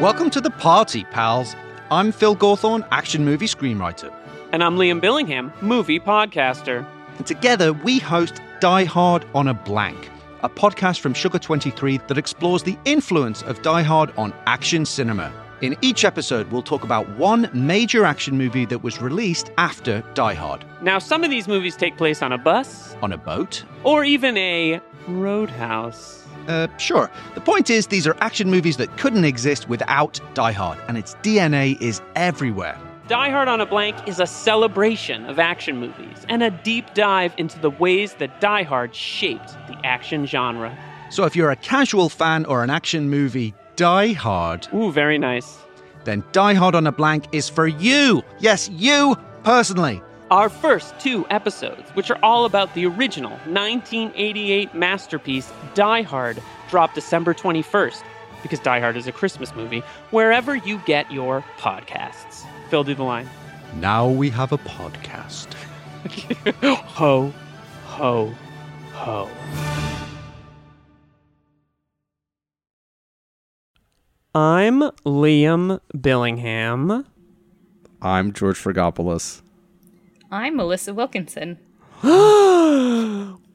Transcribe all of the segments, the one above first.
Welcome to the party, pals. I'm Phil Gawthorne, action movie screenwriter. And I'm Liam Billingham, movie podcaster. And together we host Die Hard on a Blank, a podcast from Sugar 23 that explores the influence of Die Hard on action cinema. In each episode, we'll talk about one major action movie that was released after Die Hard. Now, some of these movies take place on a bus, On a boat? or even a roadhouse. Uh, sure. The point is, these are action movies that couldn't exist without Die Hard, and its DNA is everywhere. Die Hard on a Blank is a celebration of action movies and a deep dive into the ways that Die Hard shaped the action genre. So if you're a casual fan or an action movie Die Hard, Ooh, very nice. then Die Hard on a Blank is for you. Yes, you personally. Our first two episodes, which are all about the original 1988 masterpiece Die Hard, drop December 21st, because Die Hard is a Christmas movie, wherever you get your podcasts. Phil, do the line. Now we have a podcast. ho, ho, ho. I'm Liam Billingham. I'm George Fragopoulos. I'm Alissa Wilkinson.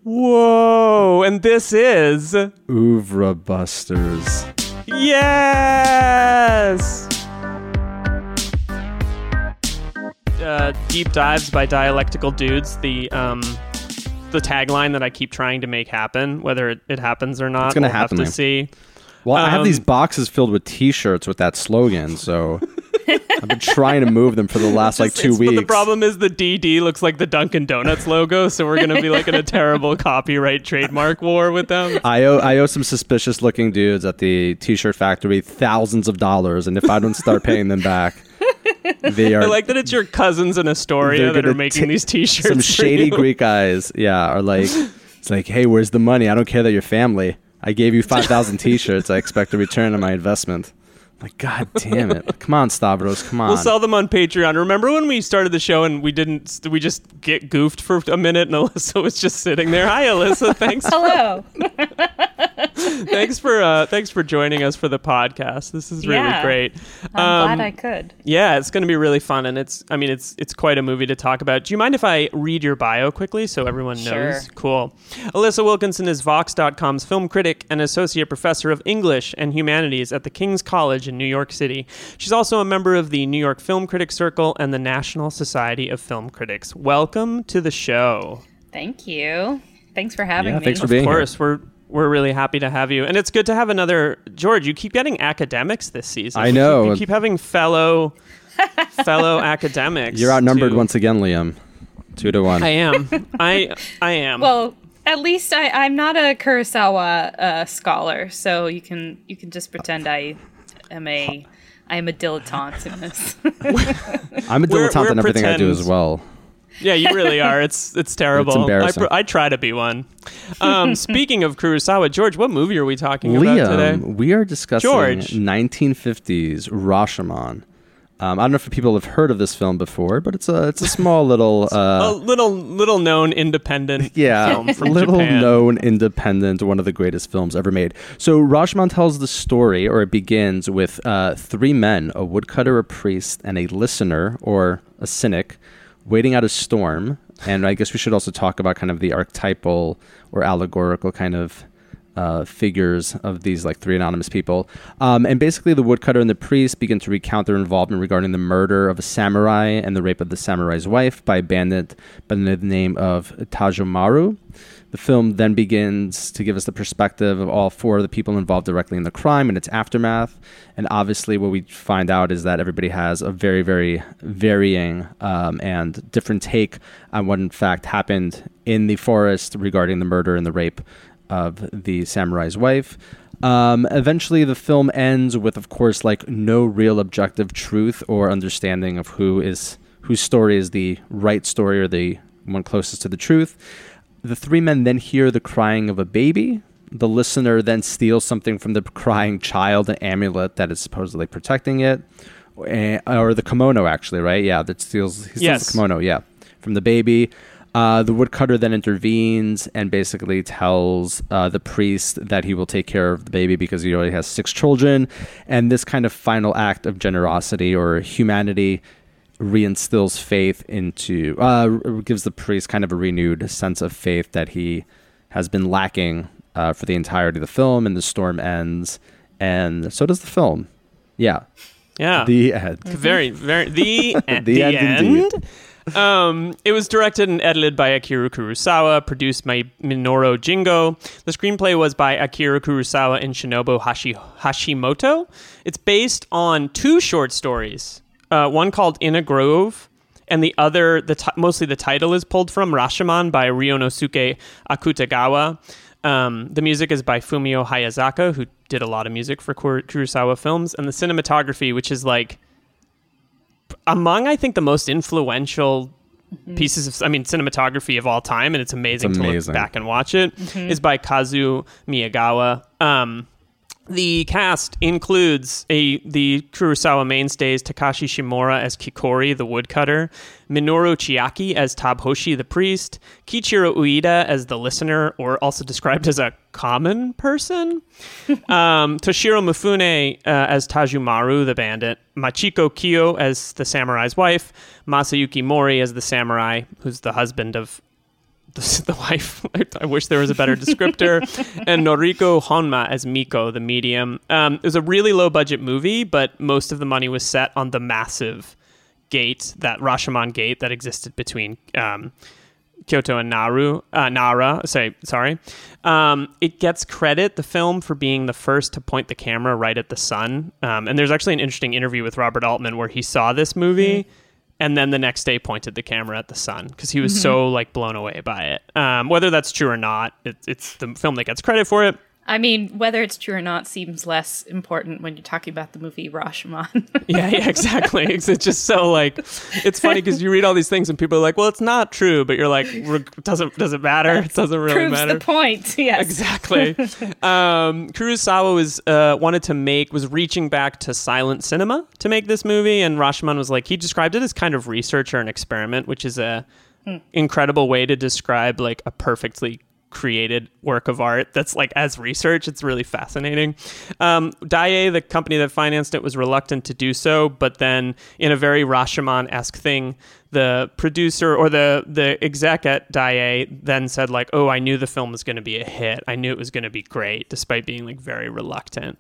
Whoa, and this is. Oeuvre Busters. Yes! Uh, deep dives by dialectical dudes. The um, the tagline that I keep trying to make happen, whether it, it happens or not, It's gonna we'll happen, Have to see. Well, I have these Um, boxes filled with T-shirts with that slogan, so I've been trying to move them for the last like two weeks. The problem is the DD looks like the Dunkin' Donuts logo, so we're gonna be like in a terrible copyright trademark war with them. I owe I owe some suspicious looking dudes at the T-shirt factory thousands of dollars, and if I don't start paying them back, they are I like that it's your cousins in Astoria that are making ta- these T-shirts. some shady. Greek guys. Yeah, are like it's like, hey, where's the money? I don't care that you're family. I gave you five thousand T-shirts. I expect a return on my investment. Like, god damn it! Come on, Stavros. Come on. We'll sell them on Patreon. Remember when we started the show and we didn't? We just get goofed for a minute, and Alissa was just sitting there. Hi, Alissa. Thanks. Hello. thanks for uh, thanks for joining us for the podcast. This is really Yeah. great. I'm Um, glad I could. Yeah, it's going to be really fun, and it's. I mean, it's it's quite a movie to talk about. Do you mind if I read your bio quickly so everyone knows? Sure. Cool. Alissa Wilkinson is Vox.com's film critic and associate professor of English and Humanities at the King's College in New York City. She's also a member of the New York Film Critics Circle and the National Society of Film Critics. Welcome to the show. Thank you. Thanks for having Yeah, me. thanks for Of being here. course, we're we're really happy to have you, and it's good to have another George. You keep getting academics this season. I You keep- know. You keep, having fellow fellow academics. You're outnumbered to- once again, Liam. Two to one. I am. I I am. well, at least I, I'm not a Kurosawa uh, scholar, so you can you can just pretend I am a I am a dilettante in this. I'm a We're- dilettante we're in everything I do as well. yeah, you really are. It's it's terrible. It's embarrassing. I, pr- I try to be one. Um, speaking of Kurosawa, George, what movie are we talking about today? We are discussing George. 1950s Rashomon. Um, I don't know if people have heard of this film before, but it's a it's a small little A uh, little little known independent yeah, little Japan. known independent, one of the greatest films ever made. So Rashomon tells the story, or it begins with uh, three men: a woodcutter, a priest, and a listener or a cynic, waiting out a storm. And I guess we should also talk about kind of the archetypal or allegorical kind of uh, figures of these like three anonymous people. Um, and basically, the woodcutter and the priest begin to recount their involvement regarding the murder of a samurai and the rape of the samurai's wife by a bandit by the name of Tajomaru. The film then begins to give us the perspective of all four of the people involved directly in the crime and its aftermath. And obviously, what we find out is that everybody has a very, very varying um, and different take on what, in fact, happened in the forest regarding the murder and the rape of the samurai's wife. Um, eventually, the film ends with, of course, like no real objective truth or understanding of who is whose story is the right story or the one closest to the truth. The three men then hear the crying of a baby. The listener then steals something from the crying child, an amulet that is supposedly protecting it, Eh, or the kimono, actually, right? Yeah, that steals. Steals Yes. the kimono. Yeah, from the baby. Uh, the woodcutter then intervenes and basically tells uh, the priest that he will take care of the baby because he already has six children. And this kind of final act of generosity or humanity reinstills faith into, uh, gives the priest kind of a renewed sense of faith that he has been lacking uh, for the entirety of the film. And the storm ends. And so does the film. Yeah. Yeah. The end. Very, very the end. The end indeed. Um, it was directed and edited by Akira Kurosawa, produced by Minoru Jingo. The screenplay was by Akira Kurosawa and Shinobu Hashi- Hashimoto. It's based on two short stories, uh, one called In a Grove, and the other, the ti- mostly the title is pulled from Rashomon by Ryunosuke Akutagawa. Um, the music is by Fumio Hayasaka, who did a lot of music for Kur- Kurosawa films, and the cinematography, which is like among I think the most influential pieces of I mean cinematography of all time, and it's amazing, It's to look back and watch it. Is by Kazuo Miyagawa. Um, the cast includes a the Kurosawa mainstays Takashi Shimura as Kikori, the woodcutter, Minoru Chiaki as Tabhoshi, the priest, Kichiro Ueda as the listener, or also described as a common person, um, Toshiro Mifune uh, as Tajomaru, the bandit, Machiko Kyo as the samurai's wife, Masayuki Mori as the samurai, who's the husband of the, the wife. I wish there was a better descriptor. and Noriko Honma as Miko, the medium. Um, it was a really low budget movie, but most of the money was set on the massive gate, that Rashomon gate that existed between um, Kyoto and Naru, uh, Nara. Sorry, sorry. Um, it gets credit the film for being the first to point the camera right at the sun. Um, and there's actually an interesting interview with Robert Altman where he saw this movie. And then the next day pointed the camera at the sun because he was so like blown away by it. Um, whether that's true or not, it, it's the film that gets credit for it. I mean, whether it's true or not seems less important when you're talking about the movie Rashomon. Yeah, yeah, exactly. It's just so like it's funny because you read all these things and people are like, "Well, it's not true," but you're like, "Doesn't does it matter? It doesn't really Proves matter." the point. Yes. exactly. um, Kurosawa was uh, wanted to make was reaching back to silent cinema to make this movie, and Rashomon was like he described it as kind of research or an experiment, which is a incredible way to describe like a perfectly created work of art that's like as research it's really fascinating. Um, Daiei, the company that financed it was reluctant to do so but then in a very rashomon-esque thing the producer or the the exec at Daiei then said like oh i knew the film was going to be a hit. I knew it was going to be great despite being like very reluctant.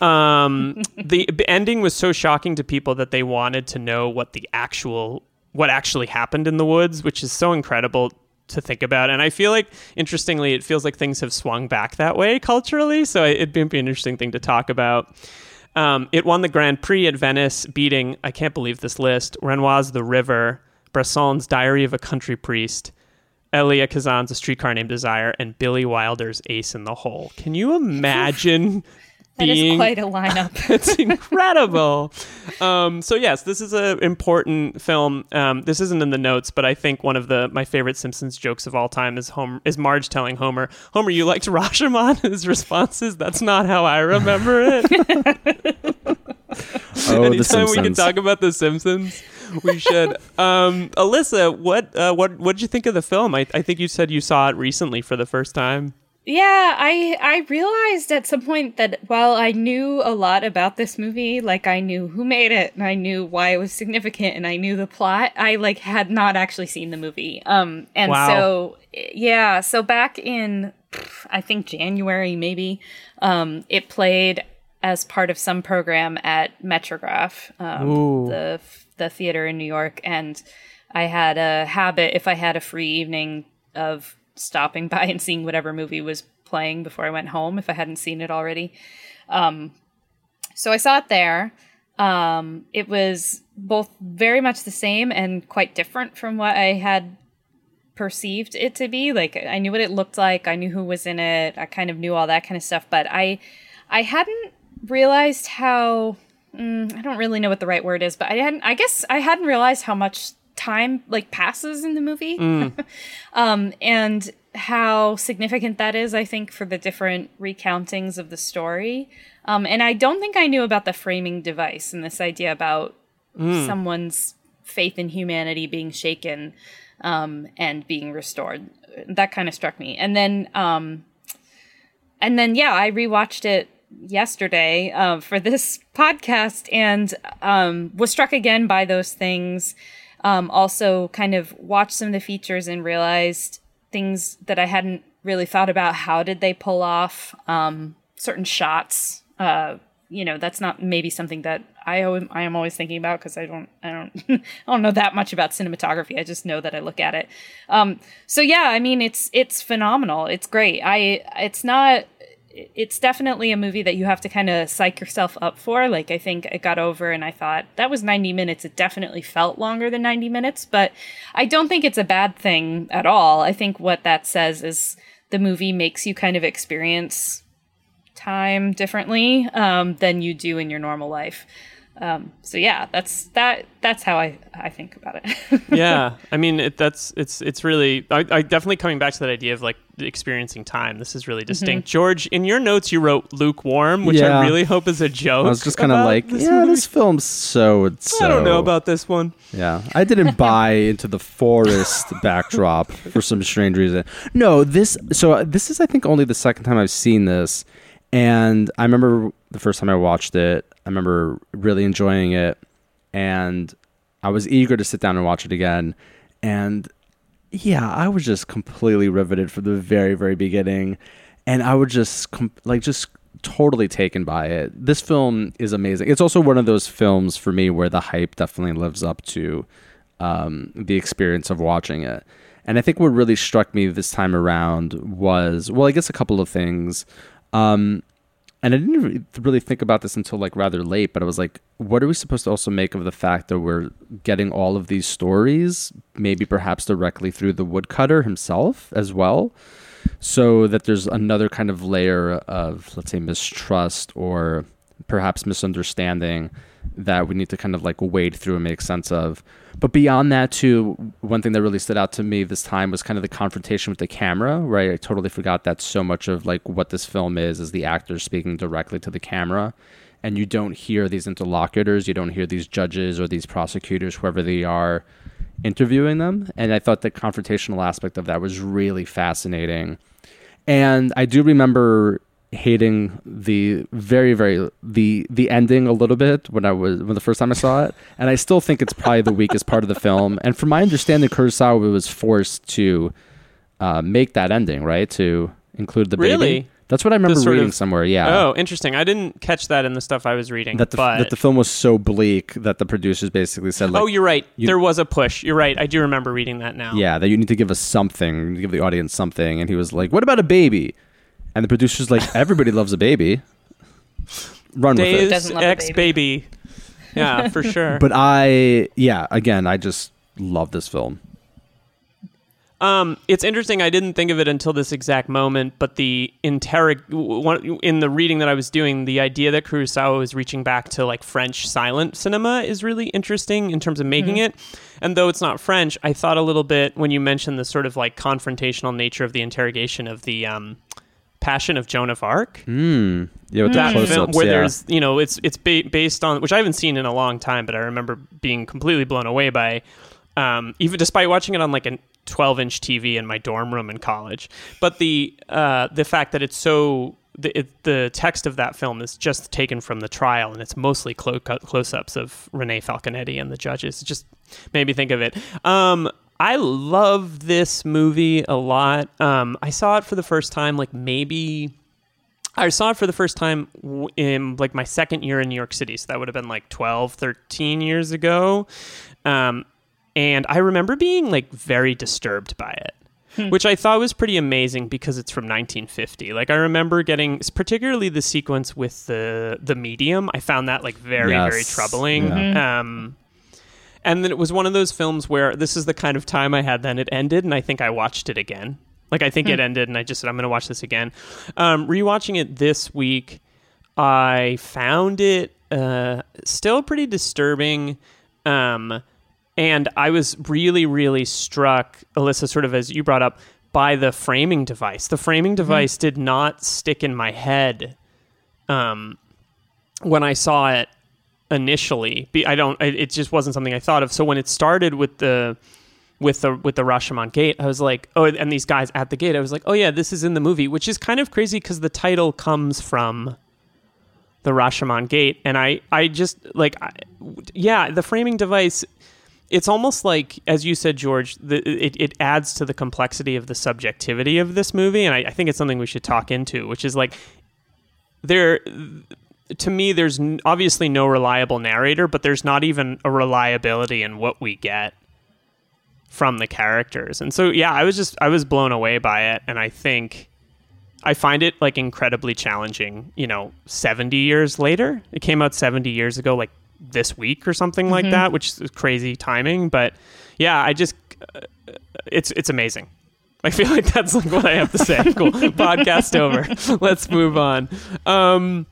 Um, the ending was so shocking to people that they wanted to know what the actual what actually happened in the woods, which is so incredible to think about. And I feel like, interestingly, it feels like things have swung back that way culturally. So it'd be, be an interesting thing to talk about. Um, it won the Grand Prix at Venice, beating, I can't believe this list, Renoir's The River, Bresson's Diary of a Country Priest, Elia Kazan's A Streetcar Named Desire, and Billy Wilder's Ace in the Hole. Can you imagine That is being quite a lineup. it's incredible. Um, so yes, this is an important film. Um, this isn't in the notes, but I think one of the my favorite Simpsons jokes of all time is Homer is Marge telling Homer, "Homer, you liked Rashomon?" His response is, "That's not how I remember it." Oh, the Anytime we can talk about the Simpsons, we should. Um, Alissa, what uh, what what did you think of the film? I, I think you said you saw it recently for the first time. Yeah, I I realized at some point that while I knew a lot about this movie, like I knew who made it and I knew why it was significant and I knew the plot, I like had not actually seen the movie. Um and Wow. so yeah, so back in I think January maybe, um it played as part of some program at Metrograph, um, the the theater in New York and I had a habit if I had a free evening of stopping by and seeing whatever movie was playing before I went home if I hadn't seen it already. Um, so I saw it there. Um, it was both very much the same and quite different from what I had perceived it to be. Like I knew what it looked like, I knew who was in it, I kind of knew all that kind of stuff, but I I hadn't realized how mm, I don't really know what the right word is, but I hadn't I guess I hadn't realized how much time like passes in the movie. um and how significant that is I think for the different recountings of the story. Um and I don't think I knew about the framing device and this idea about someone's faith in humanity being shaken um, and being restored. That kind of struck me. And then, um, and then, yeah, I rewatched it yesterday uh, for this podcast and um, was struck again by those things. Um, also, kind of watched some of the features and realized things that I hadn't really thought about. How did they pull off um, certain shots? Uh, you know, that's not maybe something that I I am always thinking about because I don't I don't I don't know that much about cinematography. I just know that I look at it. Um, so yeah, I mean, it's it's phenomenal. It's great. I it's not it's definitely a movie that you have to kind of psych yourself up for. Like I think I got over and I thought that was 90 minutes. It definitely felt longer than 90 minutes, but I don't think it's a bad thing at all. I think what that says is the movie makes you kind of experience time differently um, than you do in your normal life. Um, so yeah, that's that. That's how I, I think about it. yeah, I mean it, that's it's it's really I, I, definitely coming back to that idea of like experiencing time. This is really distinct. Mm-hmm. George, in your notes you wrote lukewarm, which yeah. I really hope is a joke. I was just kind of like, this yeah, movie. this film's so, so. I don't know about this one. Yeah, I didn't buy into the forest backdrop for some strange reason. No, this so this is I think only the second time I've seen this and I remember the first time I watched it, I remember really enjoying it. And I was eager to sit down and watch it again. And yeah, I was just completely riveted from the very, very beginning. And I was just like, just totally taken by it. This film is amazing. It's also one of those films for me where the hype definitely lives up to um, the experience of watching it. And I think what really struck me this time around was, well, I guess a couple of things. Um, and I didn't really think about this until like rather late, but I was like, what are we supposed to also make of the fact that we're getting all of these stories, maybe perhaps directly through the woodcutter himself as well? So that there's another kind of layer of, let's say, mistrust or perhaps misunderstanding that we need to kind of like wade through and make sense of. But beyond that, too, one thing that really stood out to me this time was kind of the confrontation with the camera, right? I totally forgot that so much of like what this film is is the actors speaking directly to the camera. And you don't hear these interlocutors, you don't hear these judges or these prosecutors, whoever they are, interviewing them. And I thought the confrontational aspect of that was really fascinating. And I do remember hating the very very the the ending a little bit when I was when the first time I saw it, and I still think it's probably the weakest part of the film. And from my understanding, Kurosawa was forced to uh, make that ending right to include the baby. Really. That's what I remember reading of, somewhere. Yeah. Oh, interesting. I didn't catch that in the stuff I was reading. That the, but... that the film was so bleak that the producers basically said, like, "Oh, you're right. You, there was a push. You're right. I do remember reading that now." Yeah, that you need to give us something, give the audience something. And he was like, "What about a baby?" And the producer's like, everybody loves a baby. Run Deus with it. Ex baby. baby. Yeah, for sure. But I, yeah, again, I just love this film. Um, it's interesting. I didn't think of it until this exact moment, but the interrog in the reading that I was doing, the idea that Kurosawa is reaching back to like French silent cinema is really interesting in terms of making mm-hmm. it. And though it's not French, I thought a little bit when you mentioned the sort of like confrontational nature of the interrogation of the um, Passion of Joan of Arc. Mm. Yeah, with that film where yeah. there's you know it's it's ba- based on which I haven't seen in a long time, but I remember being completely blown away by. Um, even despite watching it on like a 12 inch TV in my dorm room in college, but the uh, the fact that it's so the, it, the text of that film is just taken from the trial, and it's mostly clo- close ups of Rene Falconetti and the judges. It just made me think of it. Um, I love this movie a lot. Um, I saw it for the first time, like maybe I saw it for the first time in like my second year in New York City. So that would have been like 12, 13 years ago. Um, and I remember being like very disturbed by it. Hmm. Which I thought was pretty amazing because it's from 1950. Like I remember getting, particularly the sequence with the the medium. I found that like very yes. very troubling. Yeah. Mm-hmm. Um, and then it was one of those films where this is the kind of time I had then. It ended, and I think I watched it again. Like I think it hmm. ended, and I just said I'm going to watch this again. Um, rewatching it this week, I found it uh, still pretty disturbing. Um, and I was really, really struck, Alissa, sort of as you brought up, by the framing device. The framing mm-hmm. device mm-hmm. did not stick in my head um, when I saw it initially. I don't. It just wasn't something I thought of. So when it started with the with the with the Rashomon gate, I was like, oh, and these guys at the gate, I was like, oh yeah, this is in the movie, which is kind of crazy because the title comes from the Rashomon gate, and I I just like, I, yeah, the framing device. It's almost like, as you said, George, the, it, it adds to the complexity of the subjectivity of this movie, and I, I think it's something we should talk into, which is like there to me there's obviously no reliable narrator but there's not even a reliability in what we get from the characters. And so yeah, I was just I was blown away by it and I think I find it like incredibly challenging, you know, 70 years later. It came out 70 years ago like this week or something mm-hmm. like that, which is crazy timing, but yeah, I just uh, it's it's amazing. I feel like that's like what I have to say. cool. Podcast over. Let's move on. Um,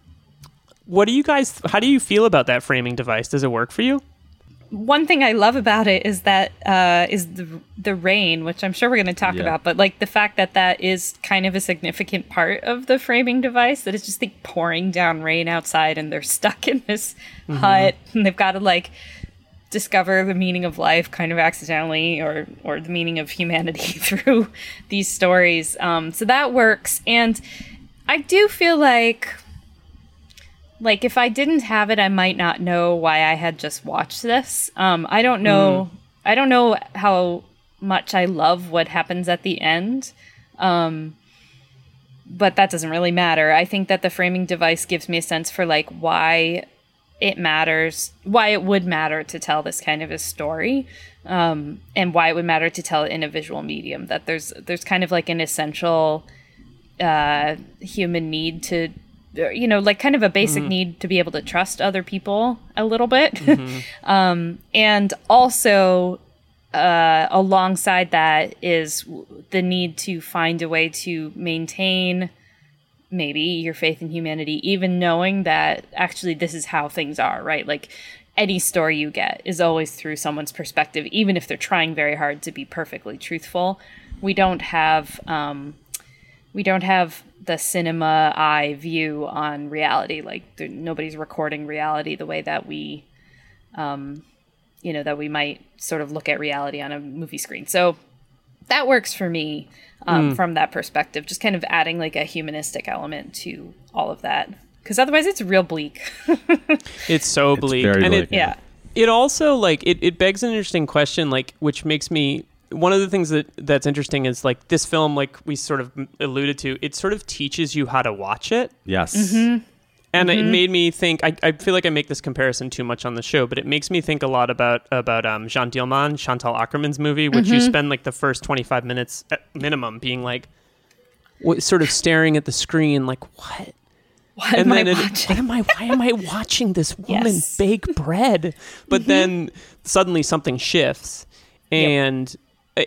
what do you guys how do you feel about that framing device? Does it work for you? one thing I love about it is that uh, is the the rain, which I'm sure we're going to talk yeah. about, but like the fact that that is kind of a significant part of the framing device that it's just like pouring down rain outside and they're stuck in this mm-hmm. hut and they've got to like discover the meaning of life kind of accidentally or or the meaning of humanity through these stories. Um, so that works, and I do feel like like if I didn't have it, I might not know why I had just watched this. Um, I don't know. Mm. I don't know how much I love what happens at the end. Um, but that doesn't really matter. I think that the framing device gives me a sense for like why it matters, why it would matter to tell this kind of a story, um, and why it would matter to tell it in a visual medium. That there's there's kind of like an essential uh, human need to you know, like kind of a basic mm-hmm. need to be able to trust other people a little bit. Mm-hmm. um, and also, uh, alongside that is the need to find a way to maintain maybe your faith in humanity, even knowing that actually this is how things are, right? Like any story you get is always through someone's perspective, even if they're trying very hard to be perfectly truthful. We don't have, um, we don't have the cinema eye view on reality. Like nobody's recording reality the way that we, um, you know, that we might sort of look at reality on a movie screen. So that works for me um, mm. from that perspective. Just kind of adding like a humanistic element to all of that, because otherwise it's real bleak. it's so bleak, it's and bleak, it yeah. It also like it, it begs an interesting question, like which makes me one of the things that that's interesting is like this film, like we sort of alluded to, it sort of teaches you how to watch it. Yes. Mm-hmm. And mm-hmm. it made me think. I, I feel like I make this comparison too much on the show, but it makes me think a lot about about um, Jeanne Dielman, Chantal Akerman's movie, which mm-hmm. you spend like the first twenty five minutes at minimum being like, what, sort of staring at the screen, like what what and am I watching? What am I? Why am I watching this woman yes. bake bread? But mm-hmm. then suddenly something shifts, and yep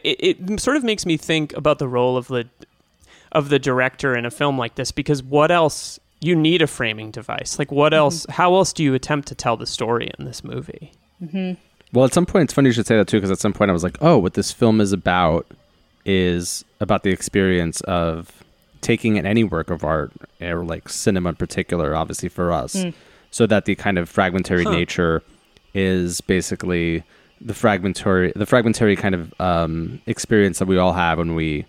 it, it sort of makes me think about the role of the of the director in a film like this because what else you need a framing device like what mm-hmm. else how else do you attempt to tell the story in this movie mm-hmm. well at some point it's funny you should say that too because at some point i was like oh what this film is about is about the experience of taking in any work of art or like cinema in particular obviously for us mm. so that the kind of fragmentary huh. nature is basically the fragmentary the fragmentary kind of um, experience that we all have when we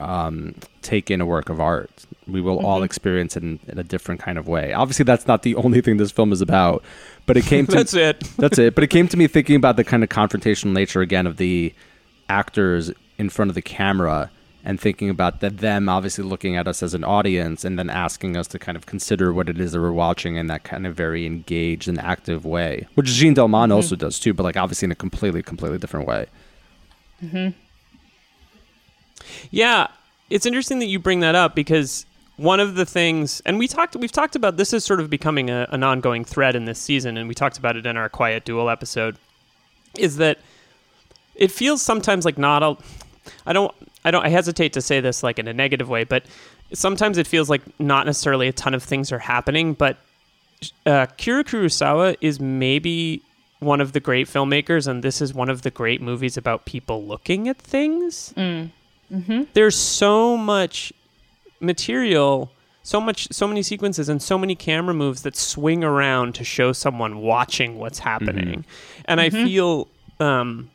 um, take in a work of art. We will mm-hmm. all experience it in, in, a different kind of way. Obviously, that's not the only thing this film is about, but it came to that's it. that's it. But it came to me thinking about the kind of confrontational nature again of the actors in front of the camera and thinking about that them obviously looking at us as an audience and then asking us to kind of consider what it is that we're watching in that kind of very engaged and active way which Jeanne Dielman mm-hmm. also does too but like obviously in a completely completely different way mm-hmm. yeah it's interesting that you bring that up because one of the things and we talked we've talked about this is sort of becoming a, an ongoing thread in this season and we talked about it in our quiet duel episode is that it feels sometimes like not a I don't I don't I hesitate to say this like in a negative way, but sometimes it feels like not necessarily a ton of things are happening, but uh, Kira Kurosawa is maybe one of the great filmmakers, and this is one of the great movies about people looking at things. Mm. Mm-hmm. There's so much material, so much, so many sequences, and so many camera moves that swing around to show someone watching what's happening, mm-hmm. and mm-hmm. I feel. Um,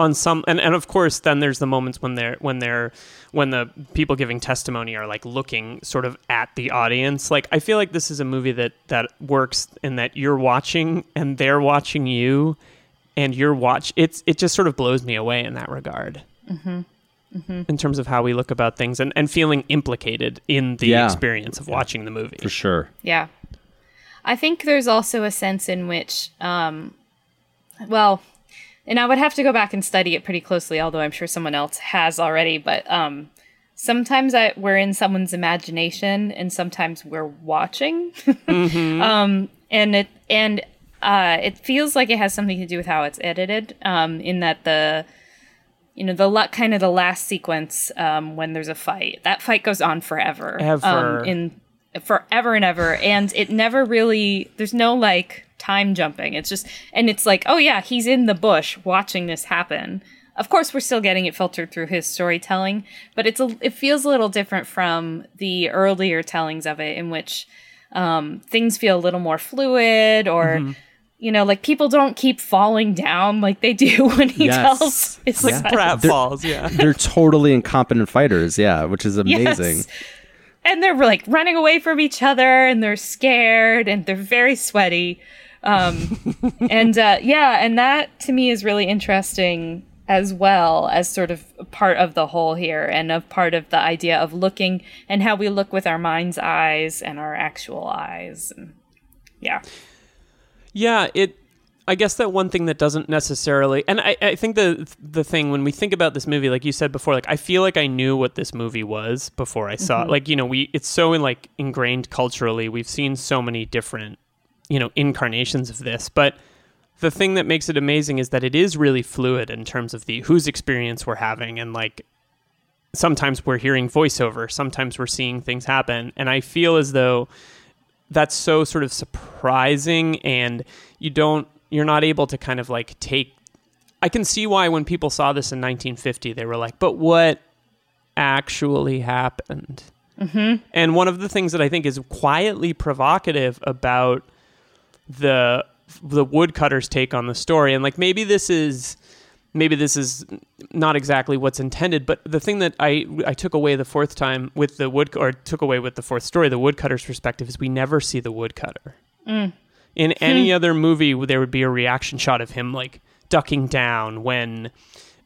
on some and, and of course then there's the moments when they're when they're when the people giving testimony are like looking sort of at the audience like i feel like this is a movie that that works in that you're watching and they're watching you and you're watch it's it just sort of blows me away in that regard Mm-hmm. in terms of how we look about things and, and feeling implicated in the Yeah. experience of watching the movie For sure. Yeah. I think there's also a sense in which, um, well, and I would have to go back and study it pretty closely, although I'm sure someone else has already. But um, sometimes I, we're in someone's imagination, and sometimes we're watching. um, and it and uh, it feels like it has something to do with how it's edited. Um, in that the you know the la- kind of the last sequence um, when there's a fight that fight goes on forever Ever. um, in forever and ever and it never really there's no like time jumping it's just and it's like oh yeah he's in the bush watching this happen of course we're still getting it filtered through his storytelling but it's a it feels a little different from the earlier tellings of it in which um, things feel a little more fluid or you know like people don't keep falling down like they do when he Yes. tells his like side. Pratt falls yeah They're totally incompetent fighters, yeah, which is amazing. Yes. And they're like running away from each other and they're scared and they're very sweaty. Um, and uh, yeah, and that to me is really interesting as well as sort of part of the whole here and of part of the idea of looking and how we look with our mind's eyes and our actual eyes. And yeah. Yeah, it. I guess that one thing that doesn't necessarily, and I, I think the the thing when we think about this movie, like you said before, like I feel like I knew what this movie was before I saw it. Mm-hmm. Like you know, we it's so in like ingrained culturally. We've seen so many different, you know, incarnations of this, but the thing that makes it amazing is that it is really fluid in terms of the whose experience we're having and like sometimes we're hearing voiceover sometimes we're seeing things happen and i feel as though that's so sort of surprising and you don't you're not able to kind of like take I can see why when people saw this in 1950 they were like but what actually happened? Mm-hmm. and one of the things that I think is quietly provocative about the the woodcutter's take on the story and like maybe this is maybe this is not exactly what's intended but the thing that i i took away the fourth time with the wood or took away with the fourth story the woodcutter's perspective is we never see the woodcutter in any other movie there would be a reaction shot of him like ducking down when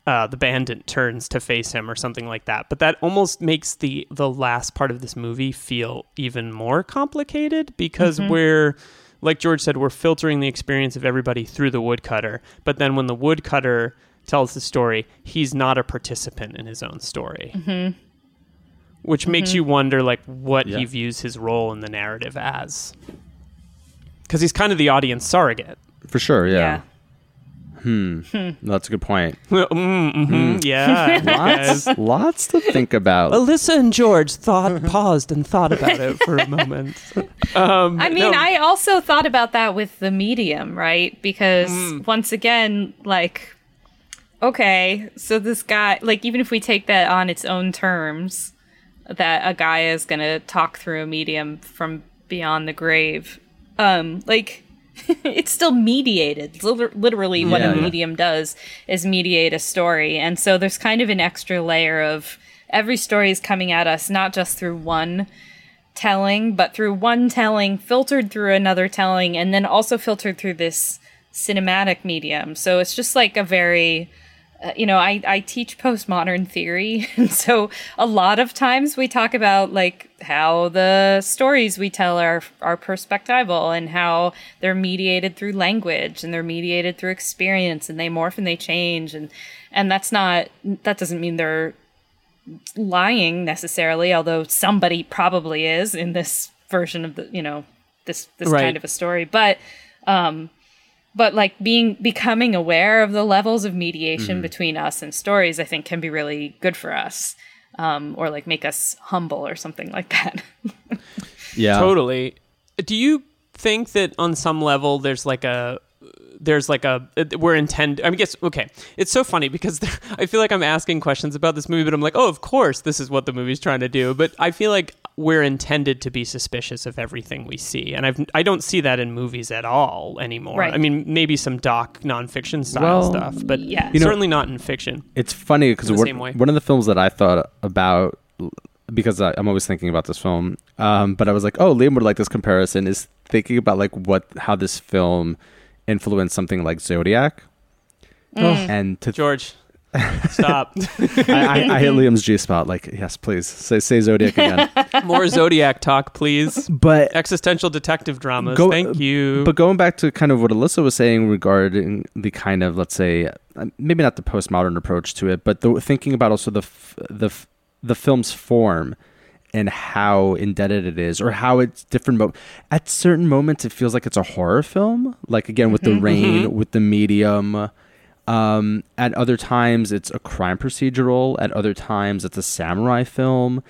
uh, the bandit turns to face him or something like that but that almost makes the the last part of this movie feel even more complicated because we're like George said, we're filtering the experience of everybody through the woodcutter. But then when the woodcutter tells the story, he's not a participant in his own story. Mm-hmm. Which makes you wonder, like, what Yeah. he views his role in the narrative as. Because he's kind of the audience surrogate. For sure, Yeah. yeah. Hmm. That's a good point. mm, mhm, Yeah. Lots, lots to think about. Alissa and George thought, paused and thought about it for a moment. Um, I mean, no. I also thought about that with the medium, right? Because Mm. once again, like, okay, so this guy, like, even if we take that on its own terms, that a guy is going to talk through a medium from beyond the grave, um, like, it's still mediated. Liter- Literally, what Yeah, a yeah. medium does is mediate a story. And so there's kind of an extra layer of every story is coming at us, not just through one telling, but through one telling, filtered through another telling, and then also filtered through this cinematic medium. So it's just like a very, uh, you know, I, I teach postmodern theory. And so a lot of times we talk about like how the stories we tell are, are perspectival and how they're mediated through language and they're mediated through experience and they morph and they change. And, and that's not, that doesn't mean they're lying necessarily, although somebody probably is in this version of the you know this this Right. kind of a story. But um but like being becoming aware of the levels of mediation between us and stories, I think can be really good for us. Um, or like make us humble or something like that. yeah. Totally. Do you think that on some level there's like a there's like a we're intend I mean guess okay. It's so funny because I feel like I'm asking questions about this movie but I'm like, "Oh, of course this is what the movie's trying to do." But I feel like we're intended to be suspicious of everything we see, and I've I don't see that in movies at all anymore. Right. I mean, maybe some doc nonfiction style Well, stuff, but yeah. You know- certainly not in fiction. It's funny because one, one of the films that I thought about because I, I'm always thinking about this film, um, but I was like, oh, Liam would like this comparison. Is thinking about like what how this film influenced something like Zodiac, and to George, stop. I, I, I hit Liam's G spot. Like, yes, please say say Zodiac again. More Zodiac talk, please. but Existential detective dramas. Go- Thank you. But going back to kind of what Alissa was saying regarding the kind of let's say uh, maybe not the postmodern approach to it, but the thinking about also the f- the f- the film's form and how indebted it is, or how it's different. Mo- at certain moments, it feels like it's a horror film, like again with the rain, with the medium. Um, at other times, it's a crime procedural. At other times, it's a samurai film.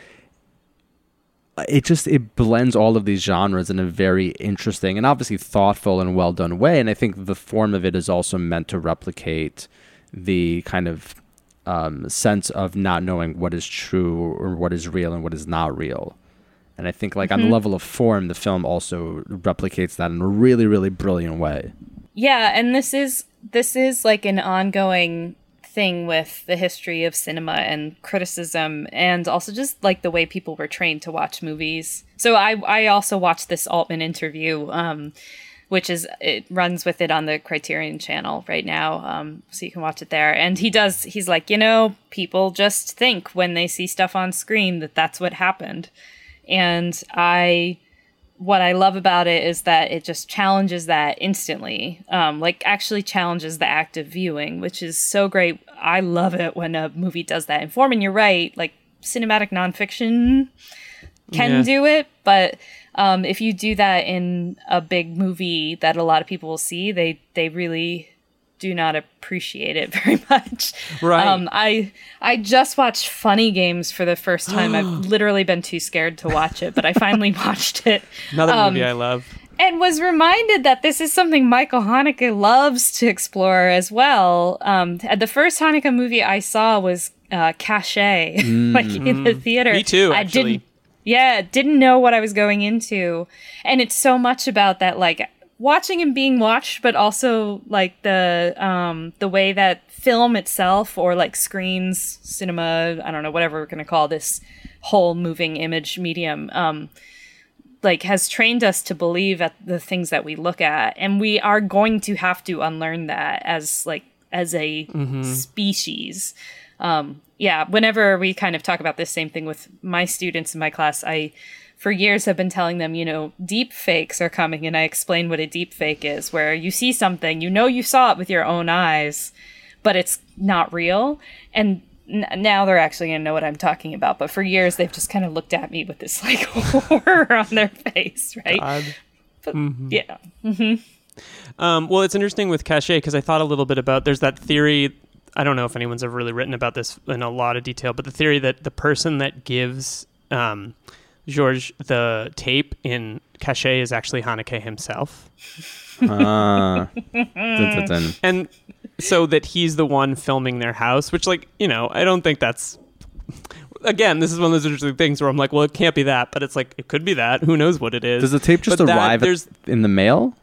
It just it blends all of these genres in a very interesting and obviously thoughtful and well done way. And i think the form of it is also meant to replicate the kind of um, sense of not knowing what is true or what is real and what is not real. And i think like on the level of form the film also replicates that in a really really brilliant way Yeah, and this is this is like an ongoing thing with the history of cinema and criticism and also just like the way people were trained to watch movies. So I I also watched this Altman interview um which is it runs with it on the Criterion channel right now um so you can watch it there and he does he's like, you know, people just think when they see stuff on screen that that's what happened. And I what I love about it is that it just challenges that instantly. Um, like actually challenges the act of viewing, which is so great. I love it when a movie does that. And Foreman, you're right. Like cinematic nonfiction can Yeah. do it, but um, if you do that in a big movie that a lot of people will see, they they really do not appreciate it very much. Right. Um, I I just watched Funny Games for the first time. I've literally been too scared to watch it, but I finally watched it Another um, movie I love. and was reminded that this is something Michael Haneke loves to explore as well. Um, the first Haneke movie I saw was uh, Cache, like in the theater. Me too, I actually. didn't, yeah, didn't know what I was going into, and it's so much about that, like watching and being watched, but also like the um, the way that film itself or like screens, cinema, I don't know, whatever we're gonna call this whole moving image medium. Um, like has trained us to believe at the things that we look at and we are going to have to unlearn that as like as a species um yeah whenever we kind of talk about this same thing with my students in my class i for years have been telling them you know deep fakes are coming and i explain what a deep fake is where you see something you know you saw it with your own eyes but it's not real and n- now they're actually gonna know what I'm talking about. But for years, they've just kind of looked at me with this like horror on their face, right? But, Yeah, Um, well, it's interesting with Cache because I thought a little bit about there's that theory. I don't know if anyone's ever really written about this in a lot of detail, but the theory that the person that gives um, George the tape in Cache is actually Haneke himself. Dun, dun, dun. and so that he's the one filming their house which like you know i don't think that's again this is one of those interesting things where i'm like well it can't be that but it's like it could be that. Who knows what it is. Does the tape just But arrive at- there's in the mail?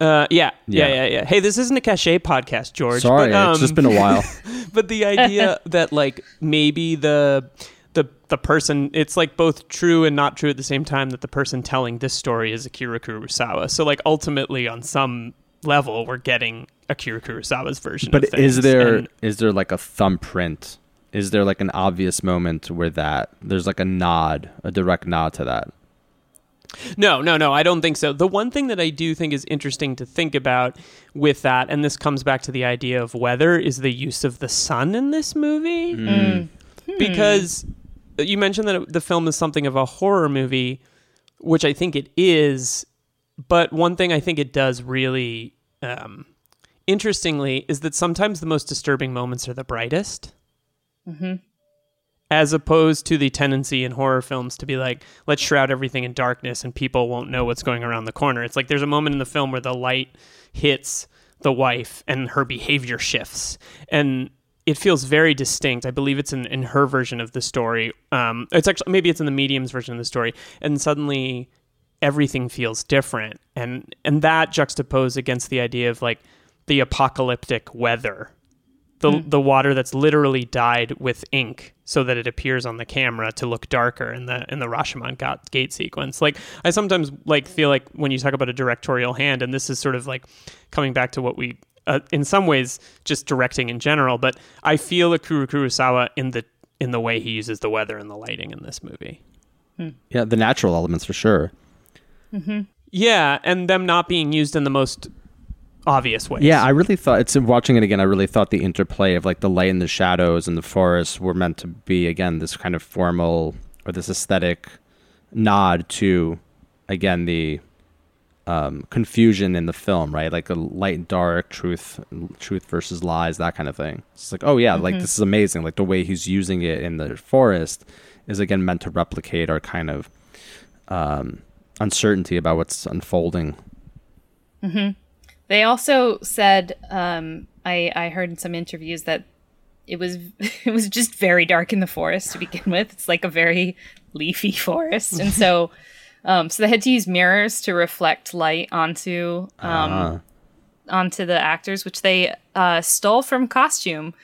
Uh yeah, yeah Yeah. yeah yeah. Hey this isn't a Caché podcast george sorry but, um, it's just been a while. but the idea that like maybe the the the person it's like both true and not true at the same time that the person telling this story is Akira Kurosawa. So like ultimately on some level we're getting Akira Kurosawa's version But of things. is there is And- there like a thumbprint? Is there like an obvious moment where that there's like a nod, a direct nod to that? No, no, no, I don't think so. The one thing that I do think is interesting to think about with that, and this comes back to the idea of weather, is the use of the sun in this movie. Mm. Hmm. Because you mentioned that it- the film is something of a horror movie, which I think it is. But one thing I think it does really um, interestingly is that sometimes the most disturbing moments are the brightest as opposed to the tendency in horror films to be like, let's shroud everything in darkness and people won't know what's going around the corner. It's like there's a moment in the film where the light hits the wife and her behavior shifts. And it feels very distinct. I believe it's in, in her version of the story. Um, it's actually maybe it's in the medium's version of the story, and suddenly everything feels different, and and that juxtaposed against the idea of like the apocalyptic weather, the mm. the water that's literally dyed with ink so that it appears on the camera to look darker in the in the Rashomon gate sequence. Like I sometimes like feel like when you talk about a directorial hand, and this is sort of like coming back to what we uh, in some ways just directing in general, but I feel Akira Kurosawa in the in the way he uses the weather and the lighting in this movie. Hmm. Yeah, the natural elements for sure. Mm-hmm. Yeah, and them not being used in the most obvious ways. Yeah, I really thought it's watching it again. I really thought the interplay of like the light and the shadows and the forest were meant to be again this kind of formal or this aesthetic nod to again the um, confusion in the film, right? Like a light, dark, truth, truth versus lies, that kind of thing. It's like, oh yeah, mm-hmm. like this is amazing. Like the way he's using it in the forest is again meant to replicate our kind of um, uncertainty about what's unfolding. Mm-hmm. They also said, um, I, I heard in some interviews that it was it was just very dark in the forest to begin with. It's like a very leafy forest, and so. Um, so they had to use mirrors to reflect light onto um, uh. onto the actors, which they uh, stole from costume,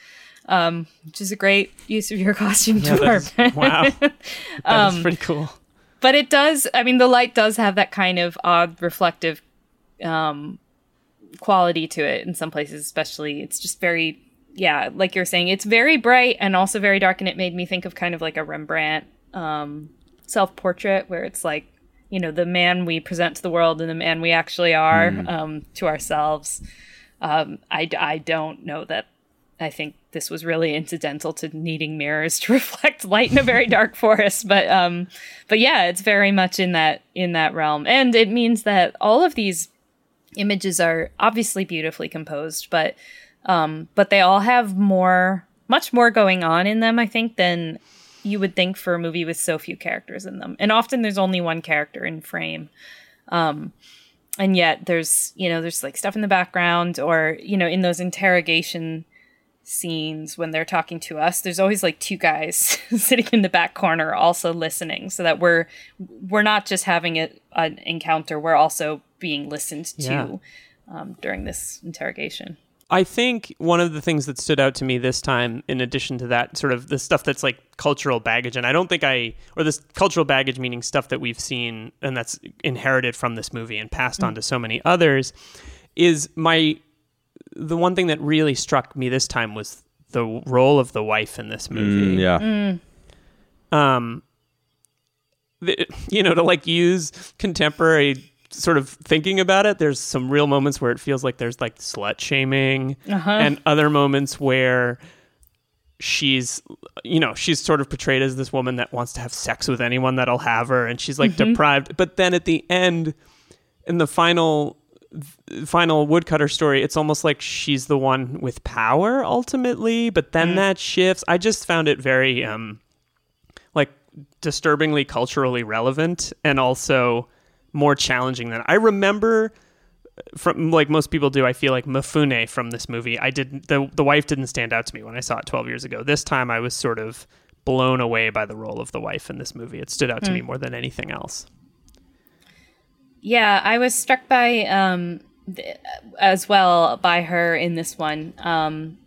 um, which is a great use of your costume yeah, department. wow, that's um, pretty cool. But it does. I mean, the light does have that kind of odd reflective um, quality to it in some places, especially. It's just very, yeah, like you're saying, it's very bright and also very dark, and it made me think of kind of like a Rembrandt um, self portrait where it's like you know the man we present to the world and the man we actually are mm. um, to ourselves. Um, I I don't know that. I think this was really incidental to needing mirrors to reflect light in a very dark forest, but um, but yeah, it's very much in that in that realm, and it means that all of these images are obviously beautifully composed, but um, but they all have more, much more going on in them, I think, than you would think for a movie with so few characters in them. And often there's only one character in frame. Um, and yet there's, you know, there's like stuff in the background or, you know, in those interrogation scenes when they're talking to us, there's always like two guys sitting in the back corner also listening so that we're we're not just having a, an encounter, we're also being listened to yeah. um, during this interrogation. I think one of the things that stood out to me this time, in addition to that, sort of the stuff that's like cultural baggage, and I don't think I, or this cultural baggage meaning stuff that we've seen and that's inherited from this movie and passed mm. on to so many others, is my, the one thing that really struck me this time was the role of the wife in this movie. Mm, yeah. Mm. Um, the, you know, to like use contemporary sort of thinking about it, there's some real moments where it feels like there's like slut shaming, uh-huh. and other moments where she's you know she's sort of portrayed as this woman that wants to have sex with anyone that'll have her and she's like mm-hmm. deprived but then at the end in the final final woodcutter story it's almost like she's the one with power ultimately but then mm. that shifts i just found it very um like disturbingly culturally relevant and also more challenging than I remember from like most people do, I feel like Mifune from this movie. I did the the wife didn't stand out to me when I saw it 12 years ago. This time I was sort of blown away by the role of the wife in this movie. It stood out to mm. me more than anything else. Yeah, I was struck by um th- as well by her in this one. Um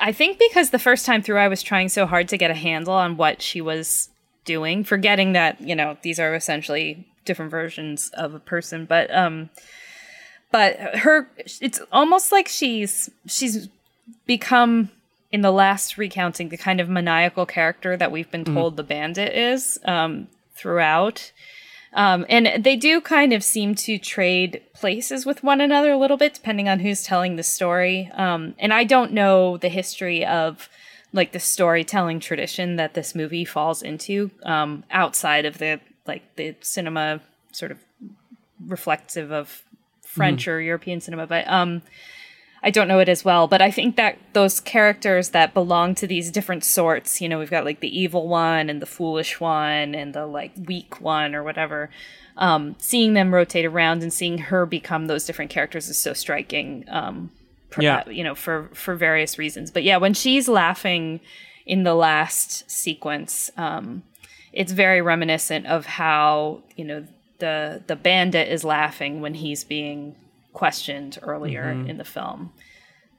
I think because the first time through I was trying so hard to get a handle on what she was doing, forgetting that, you know, these are essentially different versions of a person, but um, but her it's almost like she's she's become in the last recounting the kind of maniacal character that we've been mm-hmm. told mm. the bandit is um, throughout. Um, and they do kind of seem to trade places with one another a little bit, depending on who's telling the story. Um, and I don't know the history of like the storytelling tradition that this movie falls into um, outside of the like the cinema sort of reflective of French mm. or European cinema, but um, I don't know it as well. But I think that those characters that belong to these different sorts, you know, we've got like the evil one and the foolish one and the like weak one or whatever. Um, seeing them rotate around and seeing her become those different characters is so striking. Um, Yeah. you know, for for various reasons. But yeah, when she's laughing in the last sequence, um, it's very reminiscent of how you know the the bandit is laughing when he's being questioned earlier in the film.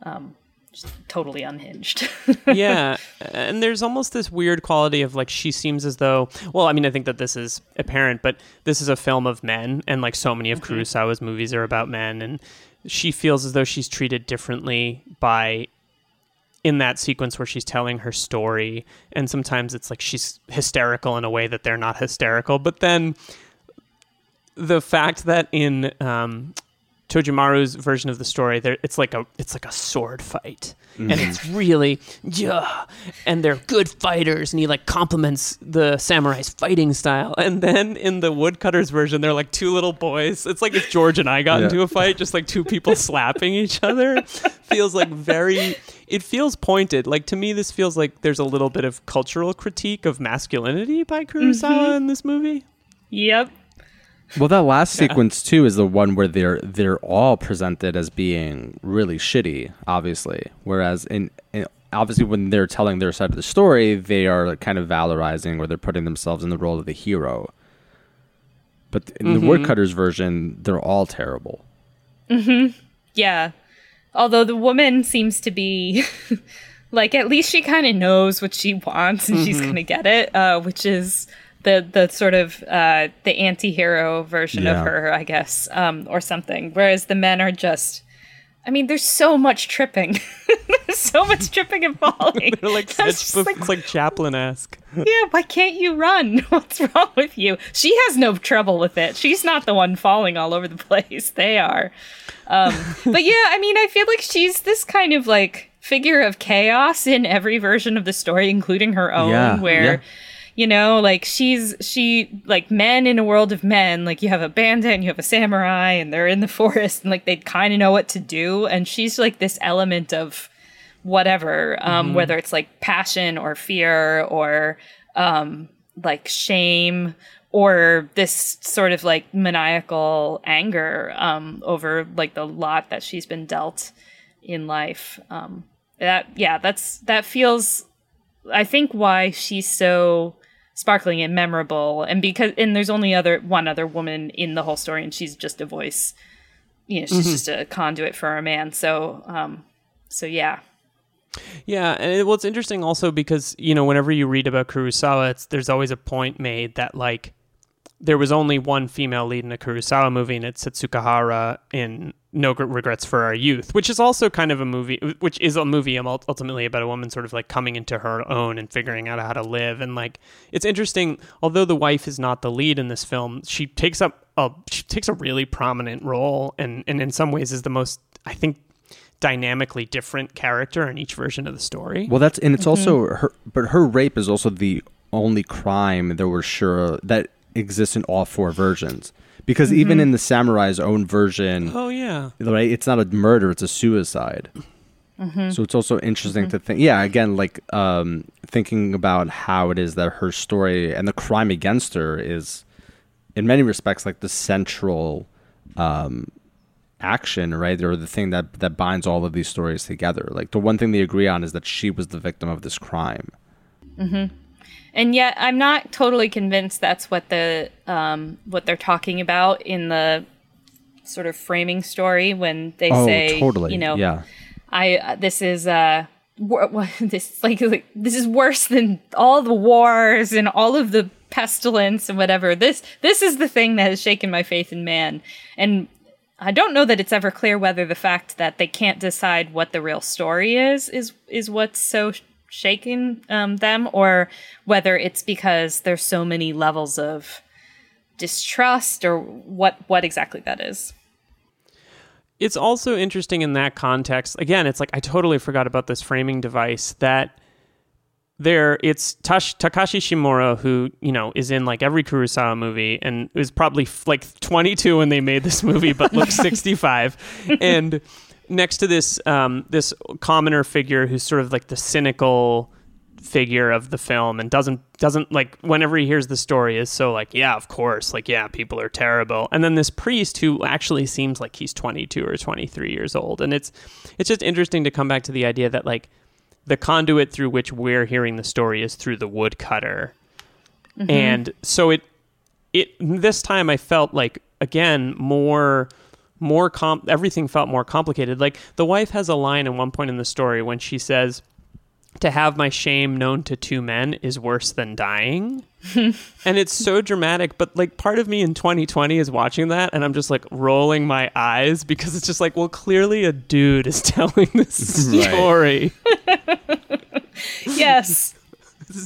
Um, just totally unhinged. yeah and there's almost this weird quality of like she seems as though well i mean i think that this is apparent but this is a film of men and like so many of kurosawa's movies are about men and she feels as though she's treated differently by in that sequence where she's telling her story and sometimes it's like she's hysterical in a way that they're not hysterical but then the fact that in um, Tajomaru's version of the story, there it's like a it's like a sword fight, and it's really yeah, and they're good fighters, and he like compliments the samurai's fighting style. And then in the woodcutters version, they're like two little boys. It's like if George and I got Yeah. into a fight, just like two people slapping each other. Feels like very. It feels pointed. Like to me, this feels like there's a little bit of cultural critique of masculinity by Kurosawa in this movie. yep. Well, that last sequence too is the one where they're they're all presented as being really shitty, obviously. Whereas in, in obviously when they're telling their side of the story, they are kind of valorizing or they're putting themselves in the role of the hero. But in the woodcutters version, they're all terrible. Mm-hmm. Yeah. Although the woman seems to be like at least she kind of knows what she wants and she's going to get it, uh, which is the the sort of uh, the anti-hero version Yeah. of her, I guess, um, or something. Whereas the men are just I mean, there's so much tripping. there's so much tripping and falling. They're like That's just like, it's like Chaplin esque. yeah, why can't you run? What's wrong with you? She has no trouble with it. She's not the one falling all over the place. They are. Um, but yeah, I mean, I feel like she's this kind of like figure of chaos in every version of the story, including her own, Yeah, where. yeah. You know, like she's she like men in a world of men. Like you have a bandit and you have a samurai, and they're in the forest, and like they kind of know what to do. And she's like this element of whatever, um, whether it's like passion or fear or um, like shame or this sort of like maniacal anger um, over like the lot that she's been dealt in life. Um, that yeah, that's that feels. I think why she's so sparkling and memorable, and because and there's only other one other woman in the whole story, and she's just a voice. You know, she's just a conduit for a man. So, um, so yeah. Yeah, and it, well, it's interesting also because you know whenever you read about Kurosawa, it's, there's always a point made that like there was only one female lead in a Kurosawa movie, and it's Setsuko Hara in No Regrets for Our Youth, which is also kind of a movie, which is a movie um, ultimately about a woman sort of like coming into her own and figuring out how to live. And like it's interesting, although the wife is not the lead in this film, she takes up a she takes a really prominent role, and and in some ways is the most I think dynamically different character in each version of the story. Well, that's and it's also her, but her rape is also the only crime that we're sure that exists in all four versions. Because even in the samurai's own version, oh yeah. right, it's not a murder; it's a suicide. So it's also interesting to think. Yeah, again, like um, thinking about how it is that her story and the crime against her is, in many respects, like the central um, action, right? Or the thing that that binds all of these stories together. Like the one thing they agree on is that she was the victim of this crime. And yet I'm not totally convinced that's what the um, what they're talking about in the sort of framing story when they Oh, say, totally. you know, yeah. I uh, this is uh wor- wor- this like, like this is worse than all the wars and all of the pestilence and whatever. This this is the thing that has shaken my faith in man. And I don't know that it's ever clear whether the fact that they can't decide what the real story is is is what's so shaking um, them, or whether it's because there's so many levels of distrust, or what what exactly that is. It's also interesting in that context. Again, it's like I totally forgot about this framing device that there it's Tash, Takashi Shimura who, you know, is in like every Kurosawa movie and is probably f- like 22 when they made this movie but looks 65 and next to this um, this commoner figure who's sort of like the cynical figure of the film and doesn't doesn't like whenever he hears the story is so like yeah of course like yeah people are terrible. And then this priest who actually seems like he's 22 or 23 years old. And it's it's just interesting to come back to the idea that like the conduit through which we're hearing the story is through the woodcutter. And so it it this time I felt like again more more comp everything felt more complicated. Like the wife has a line at one point in the story when she says to have my shame known to two men is worse than dying. and it's so dramatic, but like part of me in 2020 is watching that and I'm just like rolling my eyes because it's just like, well, clearly a dude is telling this Right. story. Yes.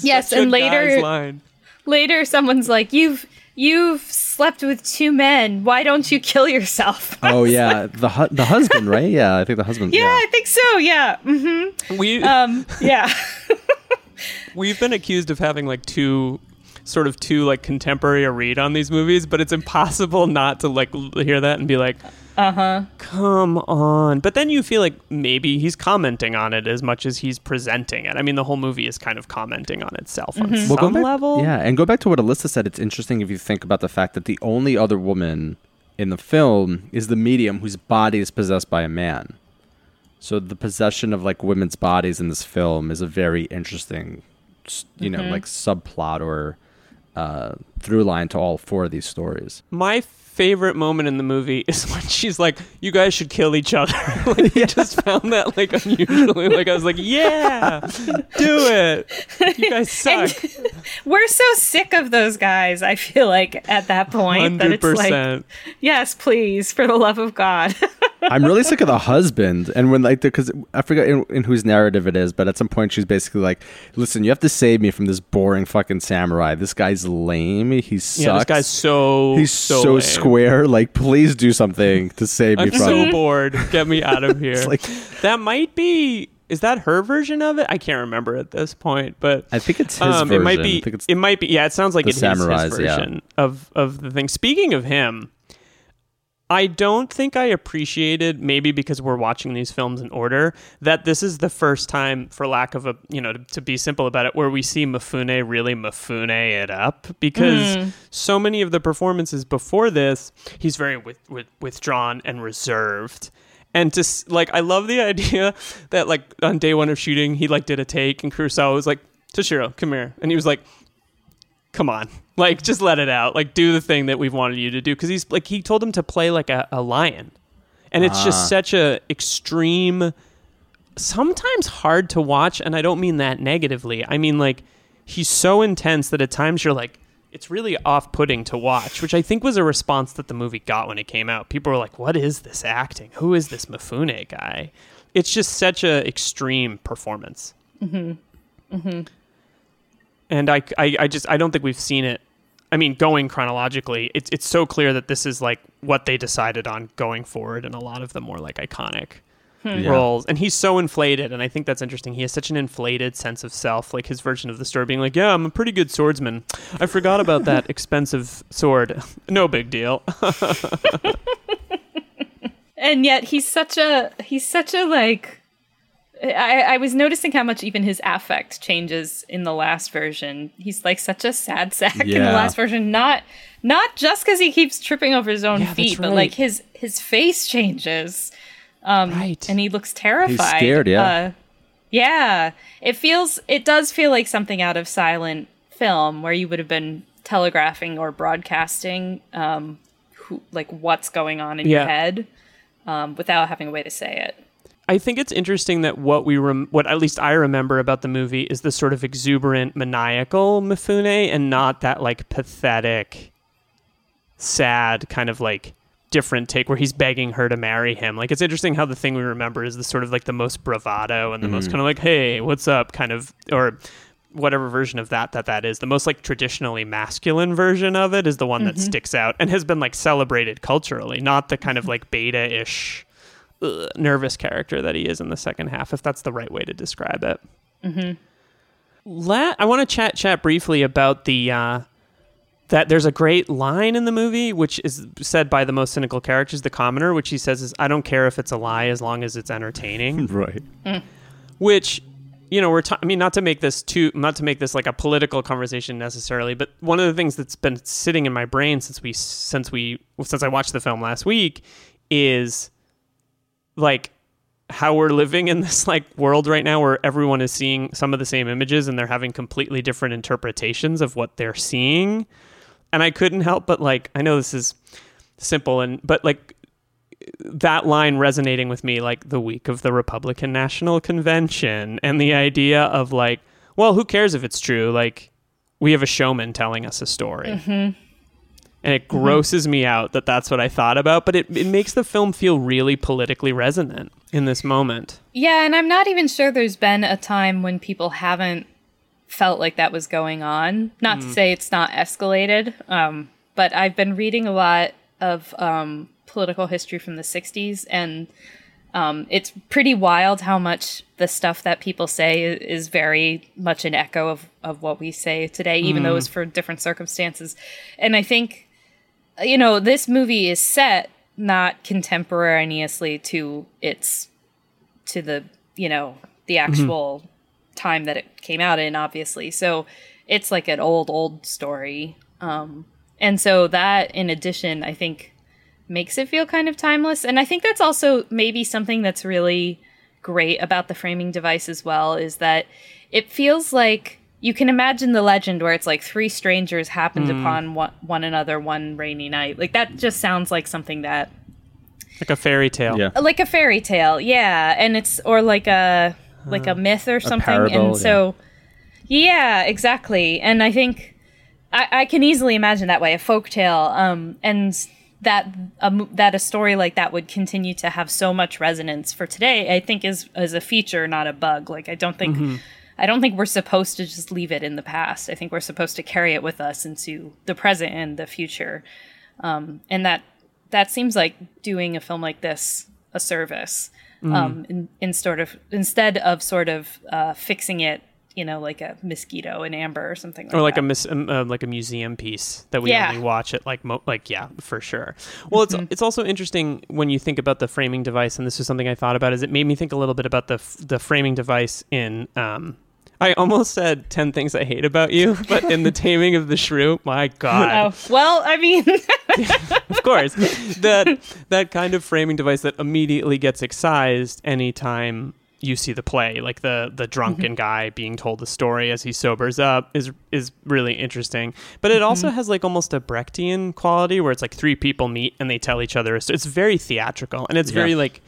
Yes, and later- line. Later, someone's like, "You've you've slept with two men. Why don't you kill yourself?" Oh yeah, the hu- the husband, right? Yeah, I think the husband. yeah, Yeah. I think so. Yeah. hmm We Um. Yeah. We've been accused of having like two sort of two like contemporary a read on these movies, but it's impossible not to like l- hear that and be like, Uh huh. "Come on!" But then you feel like maybe he's commenting on it as much as he's presenting it. I mean, the whole movie is kind of commenting on itself on Well, some going back- level. Yeah, and go back to what Alissa said. It's interesting if you think about the fact that the only other woman in the film is the medium whose body is possessed by a man. So the possession of like women's bodies in this film is a very interesting, you know, like subplot or uh, through line to all four of these stories. My favorite moment in the movie is when she's like, "You guys should kill each other." like, I just found that like unusually. Like I was like, "Yeah, do it. You guys suck." We're so sick of those guys. I feel like at that point that it's like, yes, please, for the love of God. I'm really sick of the husband, and when like because I forget in, in whose narrative it is, but at some point she's basically like, "Listen, you have to save me from this boring fucking samurai. This guy's lame. He sucks. Yeah, this guy's so He's so, so, square. Like, please do something to save me I'm from." so bored. Get me out of here. It's like that might be. Is that her version of it? I can't remember at this point, but I think it's his um, version. it might be. It's it might be. Yeah, it sounds like the it is his samurais, yeah. version of of the thing. Speaking of him, I don't think I appreciated maybe because we're watching these films in order that this is the first time, for lack of a you know to, to be simple about it, where we see Mifune really Mifune it up. Because mm. so many of the performances before this, he's very with, with, withdrawn and reserved. And just like I love the idea that like on day one of shooting, he like did a take and Kurosawa was like, Toshiro, come here, and he was like, come on like just let it out. Like do the thing that we've wanted you to do. Because he's like he told him to play like a, a lion. And it's Ah. just such a extreme sometimes hard to watch and i don't mean that negatively. I mean like he's so intense that at times you're like it's really off-putting to watch which i think was a response that the movie got when it came out. People were like what is this acting? Who is this mifune guy? It's just such a extreme performance and I, I, I just I don't think we've seen it. I mean, going chronologically, it's it's so clear that this is like what they decided on going forward, and a lot of the more like iconic hmm. Yeah. roles. And he's so inflated, and I think that's interesting. He has such an inflated sense of self, like his version of the story being like, "Yeah, I'm a pretty good swordsman. I forgot about that expensive sword. No big deal." and yet he's such a he's such a like I, I was noticing how much even his affect changes in the last version. He's like such a sad sack in the last version. Not not just because he keeps tripping over his own Yeah, that's feet, but like his his face changes. Um, Right. and he looks terrified. scared, yeah. Uh, yeah, it feels it does feel like something out of silent film where you would have been telegraphing or broadcasting um, who, like what's going on in Yeah. your head um, without having a way to say it. I think it's interesting that what we rem- what at least I remember about the movie is the sort of exuberant, maniacal Mifune, and not that like pathetic, sad kind of like different take where he's begging her to marry him. Like it's interesting how the thing we remember is the sort of like the most bravado and the most mm. kind of like, hey, what's up, kind of or whatever version of that that that is. The most like traditionally masculine version of it is the one that mm-hmm. sticks out and has been like celebrated culturally, not the kind of mm-hmm. like beta ish uh, nervous character that he is in the second half, if that's the right way to describe it. La- I want to chat chat briefly about the uh, that there's a great line in the movie which is said by the most cynical characters, the commoner, which he says is, "I don't care if it's a lie as long as it's entertaining." right. which you know, we're. Ta- I mean, not to make this too, not to make this like a political conversation necessarily, but one of the things that's been sitting in my brain since we since we since I watched the film last week is like how we're living in this like world right now where everyone is seeing some of the same images and they're having completely different interpretations of what they're seeing. And i couldn't help but like i know this is simple and but like that line resonating with me like the week of the republican national convention and the idea of like well who cares if it's true? Like we have a showman telling us a story mm-hmm. And it grosses me out that that's what I thought about, but it, it makes the film feel really politically resonant in this moment. Yeah, and I'm not even sure there's been a time when people haven't felt like that was going on. Not to say it's not escalated, um, but I've been reading a lot of um, political history from the 60s, and um, it's pretty wild how much the stuff that people say is very much an echo of, of what we say today, even though it's for different circumstances. And I think you know, this movie is set not contemporaneously to its to the you know the actual time that it came out in obviously. So it's like an old old story. Um and so that in addition i think makes it feel kind of timeless. And i think that's also maybe something that's really great about the framing device as well is that it feels like you can imagine the legend where it's like three strangers happened hmm. upon one, one another one rainy night. Like that just sounds like something that Like a fairy tale. Yeah. like a fairy tale yeah. And it's or like a like a myth or something. parable, and so yeah. exactly. And i think I, I can easily imagine that way a folk tale um and that a, that a story like that would continue to have so much resonance for today i think is is a feature not a bug. Like i don't think mm-hmm. I don't think we're supposed to just leave it in the past i think we're supposed to carry it with us into the present and the future um, and that that seems like doing a film like this a service um, in, in sort of instead of sort of uh, fixing it you know like a mosquito in amber or something like Or like that. a mis- um, uh, like a museum piece that we Yeah. only watch at like mo- like yeah for sure. Well, it's it's also interesting when you think about the framing device, and this is something I thought about. Is it made me think a little bit about the f- the framing device in um. I almost said ten things I hate about you, but in the Taming of the Shrew, my God, oh well i mean of course. That that kind of framing device that immediately gets excised anytime you see the play like the the drunken mm-hmm. guy being told the story as he sobers up is is really interesting. But it also mm-hmm. has like almost a brechtian quality where it's like three people meet and they tell each other a sto- it's very theatrical and it's Yeah. very like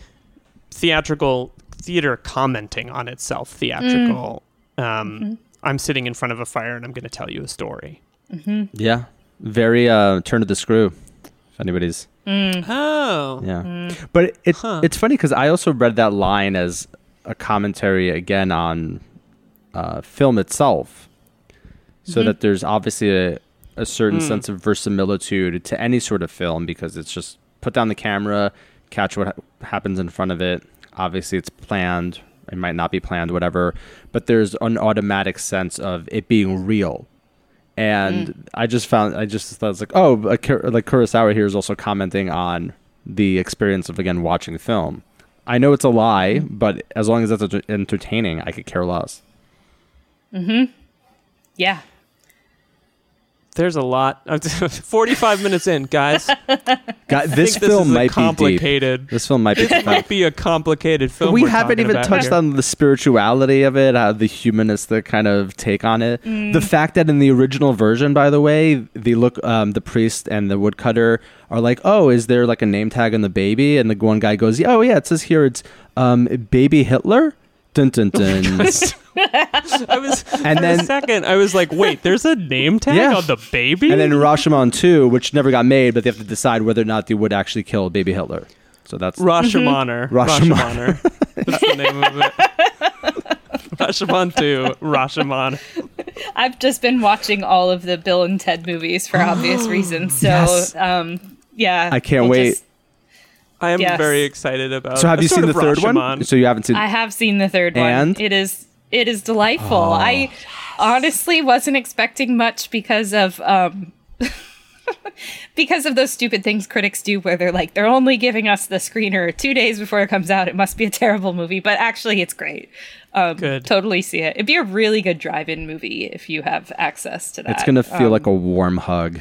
theatrical theater commenting on itself theatrical mm. Um i'm sitting in front of a fire and i'm going to tell you a story Yeah. Very uh, turn of the screw. If anybody's oh yeah, but it, it Huh. it's funny because I also read that line as a commentary again on uh, film itself, so that there's obviously a, a certain Hmm. sense of verisimilitude to any sort of film because it's just put down the camera, catch what ha- happens in front of it. Obviously, it's planned. It might not be planned, whatever. But there's an automatic sense of it being real. And I just found, I just thought it's like, oh, like, Kur- Kurosawa here is also commenting on the experience of again watching film. I know it's a lie, but as long as enter- entertaining, I could care less. Mm hmm. Yeah There's a lot. 45 minutes in, guys. God, this think this film is a might be deep. complicated. This film might be. It might be a complicated film. we we're haven't even about touched here. on the spirituality of it, uh, the humanistic kind of take on it. The fact that in the original version, by the way, the look, um, the priest and the woodcutter are like, "Oh, is there like a name tag on the baby?" And the one guy goes, "Oh yeah, it says here it's um, baby Hitler." Dun dun dun. I was And for then- a second. I was like, wait, there's a name tag Yeah. on the baby. and then Rashomon 2, which never got made, but they have to decide whether or not they would actually kill baby Hitler. So that's Rashomon. Rashomon. Rashomon. That's the name of it. Rashomon 2. Rashomon. I've just been watching all of the Bill and Ted movies for obvious reasons. So, Yes. um, yeah, I can't we'll wait. just- I am Yes. very excited about. So have you seen the third Rashomon. one? So you haven't seen I have seen the third And? one. It is it is delightful. Oh, I honestly wasn't expecting much because of um because of those stupid things critics do where they're like they're only giving us the screener two days before it comes out it must be a terrible movie but actually it's great um, Good. totally see it it'd be a really good drive-in movie if you have access to that It's gonna feel Um, like a warm hug.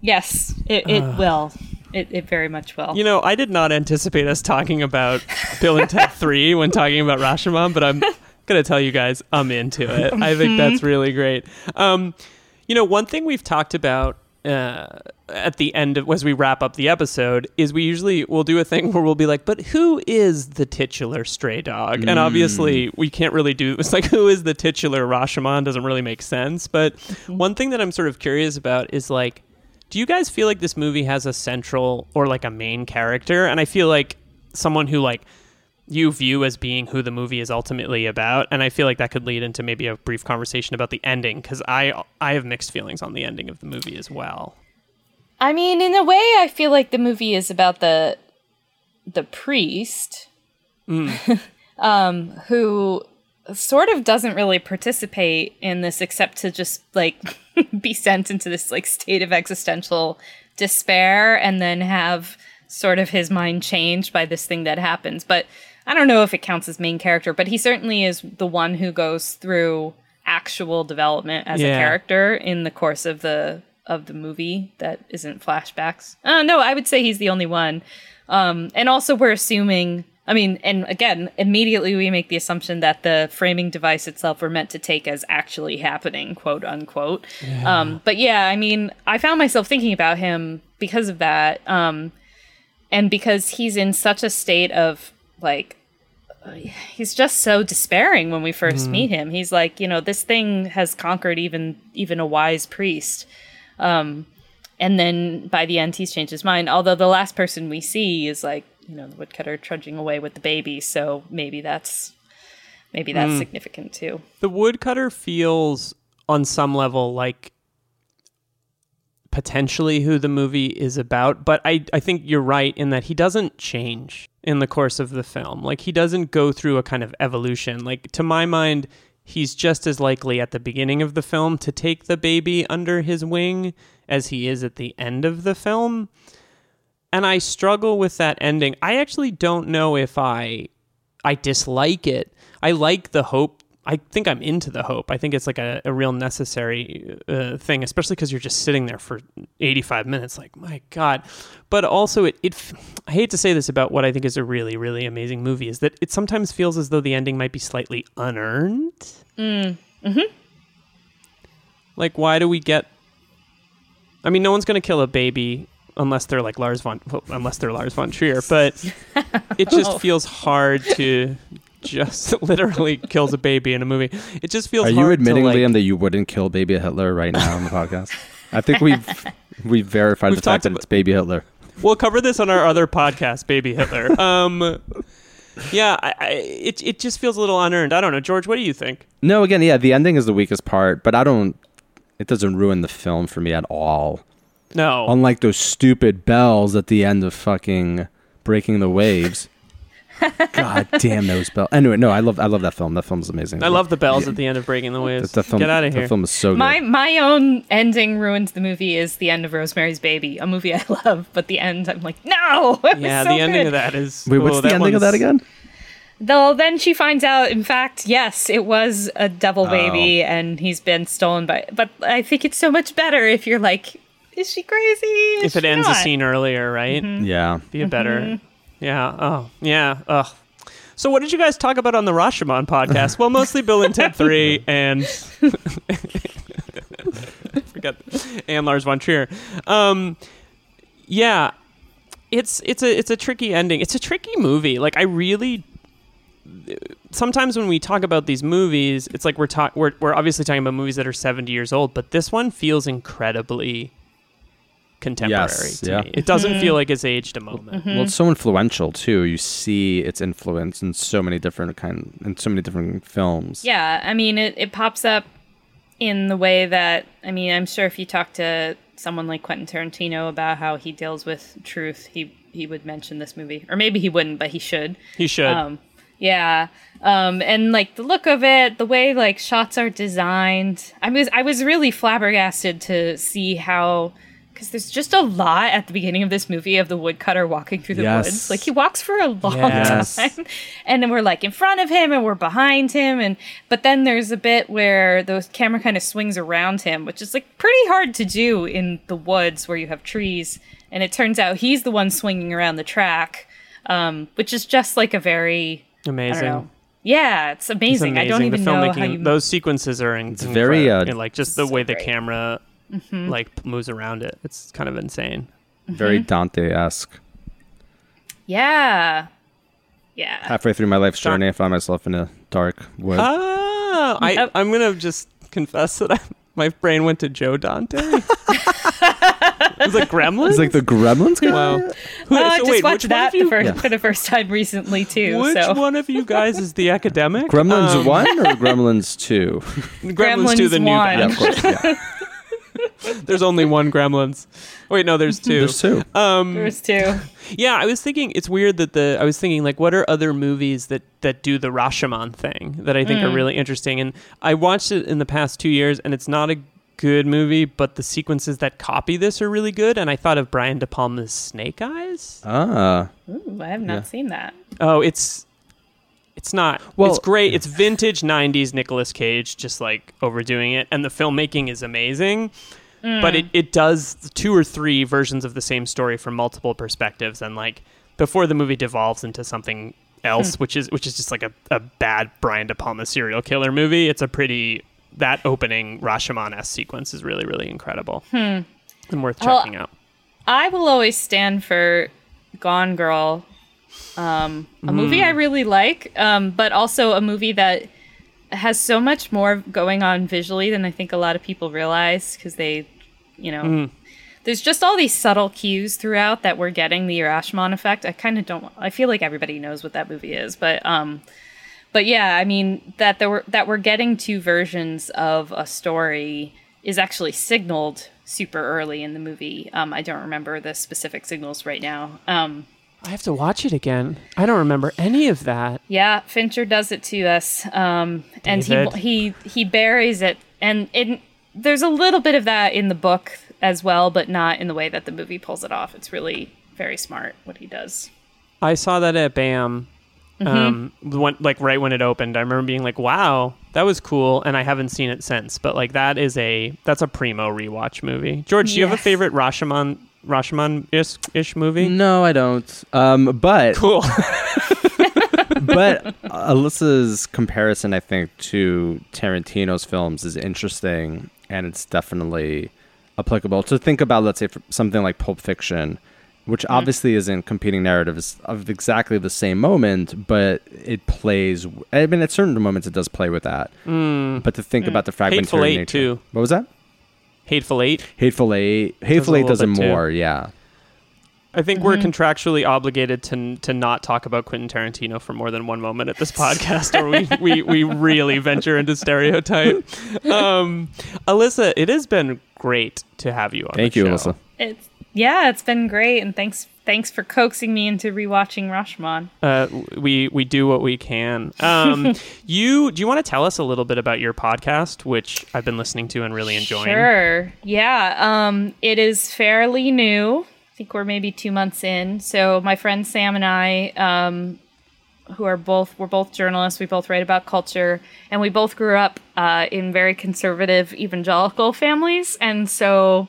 yes it, it will it, it very much will You know, I did not anticipate us talking about Bill and Ted 3 when talking about Rashomon, but I'm going to tell you guys I'm into it. I think that's really great. Um, you know, one thing we've talked about uh, at the end of as we wrap up the episode is we usually will do a thing where we'll be like, but who is the titular stray dog? And obviously we can't really do it's like who is the titular Rashomon doesn't really make sense. But one thing that I'm sort of curious about is like do you guys feel like this movie has a central or like a main character? And I feel like someone who like you view as being who the movie is ultimately about, and I feel like that could lead into maybe a brief conversation about the ending because I I have mixed feelings on the ending of the movie as well. I mean, in a way, I feel like the movie is about the the priest, um, who sort of doesn't really participate in this except to just like be sent into this like state of existential despair and then have sort of his mind changed by this thing that happens. But I don't know if it counts as main character, but he certainly is the one who goes through actual development as Yeah. a character in the course of the of the movie that isn't flashbacks. Uh, no, I would say he's the only one. Um, and also, we're assuming. I mean, and again, immediately we make the assumption that the framing device itself were meant to take as actually happening, quote unquote. Um, but yeah, I mean, I found myself thinking about him because of that, um, and because he's in such a state of like he's just so despairing when we 1st meet him. He's like, you know, this thing has conquered even even a wise priest. Um, and then by the end, he's changed his mind. Although the last person we see is like, you know, the woodcutter trudging away with the baby. So maybe that's maybe that's hmm. significant too. The woodcutter feels on some level like potentially who the movie is about, but I, I think you're right in that he doesn't change in the course of the film. Like he doesn't go through a kind of evolution. Like to my mind, he's just as likely at the beginning of the film to take the baby under his wing as he is at the end of the film. And I struggle with that ending. I actually don't know if I I dislike it. I like the hope. I think I'm into the hope. I think it's like a, a real necessary uh, thing, especially because you're just sitting there for 85 minutes. Like, my God. But also, it, it, I hate to say this about what I think is a really, really amazing movie, is that it sometimes feels as though the ending might be slightly unearned. Mm. hmm Like, why do we get. I mean, no one's going to kill a baby unless they're like Lars von, well, unless they're Lars von Trier, but it just feels hard to just literally kills a baby in a movie. It just feels. Are you hard to, admitting, like- Liam, that you wouldn't kill baby Hitler right now on the podcast? I think we've we've verified We've the fact talked that it's baby Hitler. We'll cover this on our other podcast, Baby Hitler. Um, yeah, I, I, it it just feels a little unearned. I don't know, George. What do you think? No, again, yeah, the ending is the weakest part, but I don't. It doesn't ruin the film for me at all. No, Unlike those stupid bells at the end of fucking Breaking the Waves. God damn those bells. Anyway, no, I love I love that film. That film is amazing. I love the bells at the end of Breaking the Waves. that, that film. Get out of That here. film is so good. My my own ending ruins the movie is the end of Rosemary's Baby, a movie I love, but the end I'm like, no. yeah, so the ending good. of that is. Wait, what's oh, the ending of that again? Though then she finds out, in fact, yes, it was a devil Oh. baby, and he's been stolen by. But I think it's so much better if you're like, is she crazy? Is If it she ends a scene earlier, right? Yeah. Be a better. Mm-hmm. Yeah. Oh, yeah. Ugh. So, what did you guys talk about on the Rashomon podcast? well, mostly Bill and Ted Three and forget and Lars von Trier. Um, yeah, it's it's a it's a tricky ending. It's a tricky movie. Like I really. Sometimes when we talk about these movies, it's like we're talk we're we're obviously talking about movies that are seventy years old, but this one feels incredibly contemporary Yes, to yeah. me. It doesn't feel like it's aged a moment. Well, it's so influential too. You see its influence in so many different kind in so many different films. Yeah, I mean, it, it pops up in the way that, I mean, I'm sure if you talk to someone like Quentin Tarantino about how he deals with truth, he, he would mention this movie. Or maybe he wouldn't, but he should. He should. Um, yeah. Um, and like the look of it, the way like shots are designed. I was I was really flabbergasted to see how because there's just a lot at the beginning of this movie of the woodcutter walking through the Yes. woods. Like he walks for a long Yes. time, and then we're like in front of him and we're behind him, and but then there's a bit where the camera kind of swings around him, which is like pretty hard to do in the woods where you have trees, and it turns out he's the one swinging around the track, um, which is just like a very Amazing. Yeah, it's It's amazing. I don't even the know how you. those sequences are in, It's very, uh, and like just the So way the great. Mm-hmm. like moves around it. It's kind of insane. Very Mm-hmm. Dante-esque. yeah, yeah. Halfway through my life's John- journey, I found myself in a dark wood. Oh, I, I'm gonna just confess that I, my brain went to Joe Dante. it was like Gremlins. It's like the Gremlins guy. wow. Who, I so just wait, watched that you, the first, Yeah. for the first time recently too. Which so one of you guys is the academic? Gremlins Um, one or Gremlins two? Gremlins, two, the new Gremlins yeah, of course. Yeah. There's only one Gremlins. Wait, no, there's two. There's two. Um, there was two. Yeah, I was thinking it's weird that the I was thinking like what are other movies that that do the Rashomon thing that I think Mm. are really interesting and I watched it in the past 2 years and it's not a good movie but the sequences that copy this are really good and I thought of Brian De Palma's Snake Eyes. Ah, Ooh, I have not Yeah. seen that. Oh, it's it's not. Well- it's great. It's vintage '90s Nicolas Cage, just like overdoing it, and the filmmaking is amazing. But it, it does two or three versions of the same story from multiple perspectives, and like before the movie devolves into something else, hmm. which is which is just like a, a bad Brian De Palma serial killer movie. It's a pretty that opening Rashomon s sequence is really really incredible hmm. and worth Well, checking out. I will always stand for Gone Girl, um, a movie I really like, um, but also a movie that has so much more going on visually than I think a lot of people realize because they, you know, there's just all these subtle cues throughout that we're getting the Rashomon effect. I kind of don't. I feel like everybody knows what that movie is, but um, but yeah, I mean that there were that we're getting two versions of a story is actually signaled super early in the movie. Um, I don't remember the specific signals right now. Um, I have to watch it again. I don't remember any of that. yeah, Fincher does it to us, um, and he he he buries it, and it, there's a little bit of that in the book as well, but not in the way that the movie pulls it off. It's really very smart what he does. I saw that at BAM, Mm-hmm. um, when, like right when it opened. I remember being like, "Wow, that was cool," and I haven't seen it since. But like that is a that's a primo rewatch movie. George, do you have a favorite Rashomon Rashomon ish ish movie? no, I don't. Um, but Cool. but Alissa's comparison, I think, to Tarantino's films is interesting, and it's definitely applicable. To think about, let's say, for something like Pulp Fiction, which mm-hmm. obviously isn't competing narratives of exactly the same moment, but it plays. I mean, at certain moments, it does play with that. Mm. But to think mm. about the fragmentary Hateful nature. too. What was that? Hateful Eight. Hateful Eight. Hateful a Eight little does it bit, too. more. Yeah. I think we're contractually obligated to to not talk about Quentin Tarantino for more than one moment at this podcast, or we, we, we really venture into stereotype. Um, Alissa, it has been great to have you on. Thank the you, show. Alissa. It's yeah, it's been great, and thanks thanks for coaxing me into rewatching Rashomon. Uh, we we do what we can. Um, you do you want to tell us a little bit about your podcast, which I've been listening to and really enjoying? Sure. Yeah. Um, it is fairly new. I think we're maybe two months in. So my friend Sam and I, um, who are both we're both journalists, we both write about culture, and we both grew up uh, in very conservative evangelical families, and so.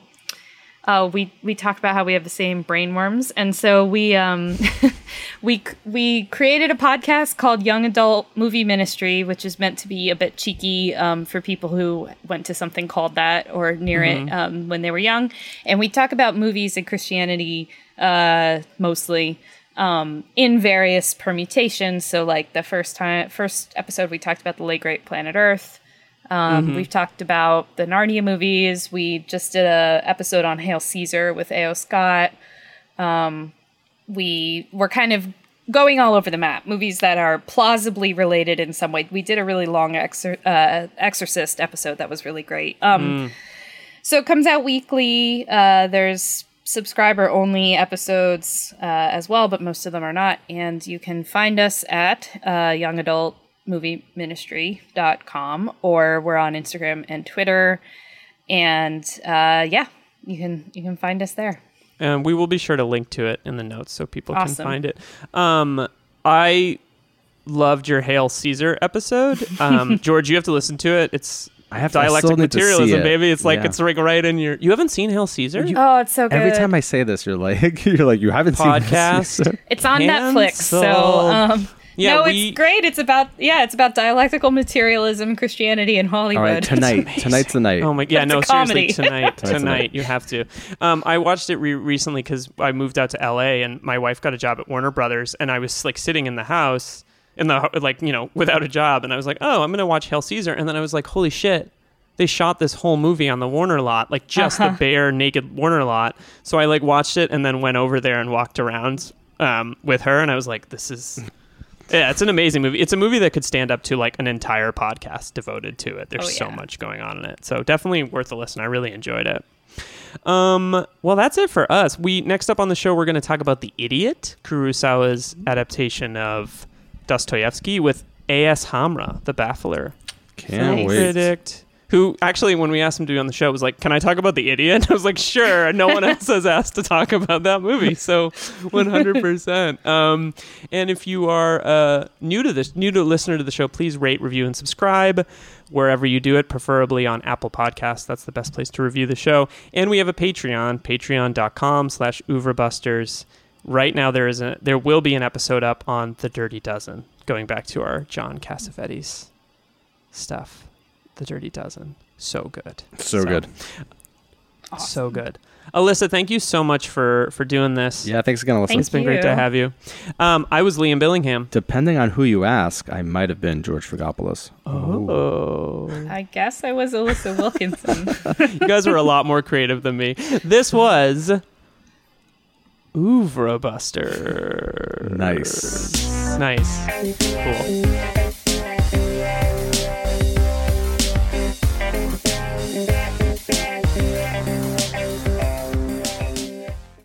Uh, we we talk about how we have the same brainworms, and so we um, we we created a podcast called Young Adult Movie Ministry, which is meant to be a bit cheeky um, for people who went to something called that or near it um, when they were young. And we talk about movies and Christianity uh, mostly um, in various permutations. So, like the first time, first episode, we talked about the late great Planet Earth. Um, We've talked about the Narnia movies. We just did a episode on Hail Caesar with A.O. Scott we were kind of going all over the map. Movies that are plausibly related in some way. We did a really long exor- uh, Exorcist episode that was really great. Um, So it comes out weekly. Uh, there's subscriber only episodes uh, as well, but most of them are not. And you can find us at uh, Young Adult Movie Ministry.com or we're on Instagram and Twitter. And uh, yeah, you can you can find us there. And we will be sure to link to it in the notes so people Awesome. can find it. Um, I loved your Hail Caesar episode. Um, George, you have to listen to it. It's I have dialectic to see materialism, it. baby. It's like Yeah. it's like right in your. You haven't seen Hail Caesar? Oh, it's so good. Every time I say this, you're like, you're like, you haven't seen podcast. it's on Netflix, so um, Yeah, no, we- it's great. It's about yeah, it's about dialectical materialism, Christianity, and Hollywood. All right, tonight. Tonight's the night. Oh my god. yeah, It's no, seriously, comedy. tonight, tonight you have to. Um, I watched it re- recently because I moved out to LA and my wife got a job at Warner Brothers, and I was like sitting in the house in the like you know without a job, and I was like, oh, I'm gonna watch Hail Caesar, and then I was like, holy shit. They shot this whole movie on the Warner lot, like just Uh-huh. the bare naked Warner lot. So I like watched it and then went over there and walked around um, with her, and I was like, "This is yeah, it's an amazing movie. It's a movie that could stand up to like an entire podcast devoted to it. There's Oh, so much going on in it. So definitely worth a listen. I really enjoyed it. Um, well, that's it for us. We next up on the show, we're going to talk about The Idiot, Kurosawa's adaptation of Dostoevsky with A.S. Hamrah, the Baffler Can't Nice. wait. critic. Who actually, when we asked him to be on the show, was like, "Can I talk about the idiot?" I was like, "Sure." No one else has asked to talk about that movie, so one hundred percent. Um, and if you are uh, new to this, new to listener to the show, please rate, review, and subscribe wherever you do it, preferably on Apple Podcasts. That's the best place to review the show. And we have a Patreon, Patreon.com/slash Oeuvrebusters. Right now, there is a there will be an episode up on the Dirty Dozen, going back to our John Cassavetes stuff. The Dirty Dozen. So good. So good. So good. Alissa, thank you so much for for doing this. Yeah, thanks again, Alissa. Thank It's been great to have you. Um, I was Liam Billingham. Depending on who you ask, I might have been George Fragopoulos. Oh. I guess I was Alissa Wilkinson. you guys were a lot more creative than me. This was Oeuvre Buster. Nice. Nice. Cool.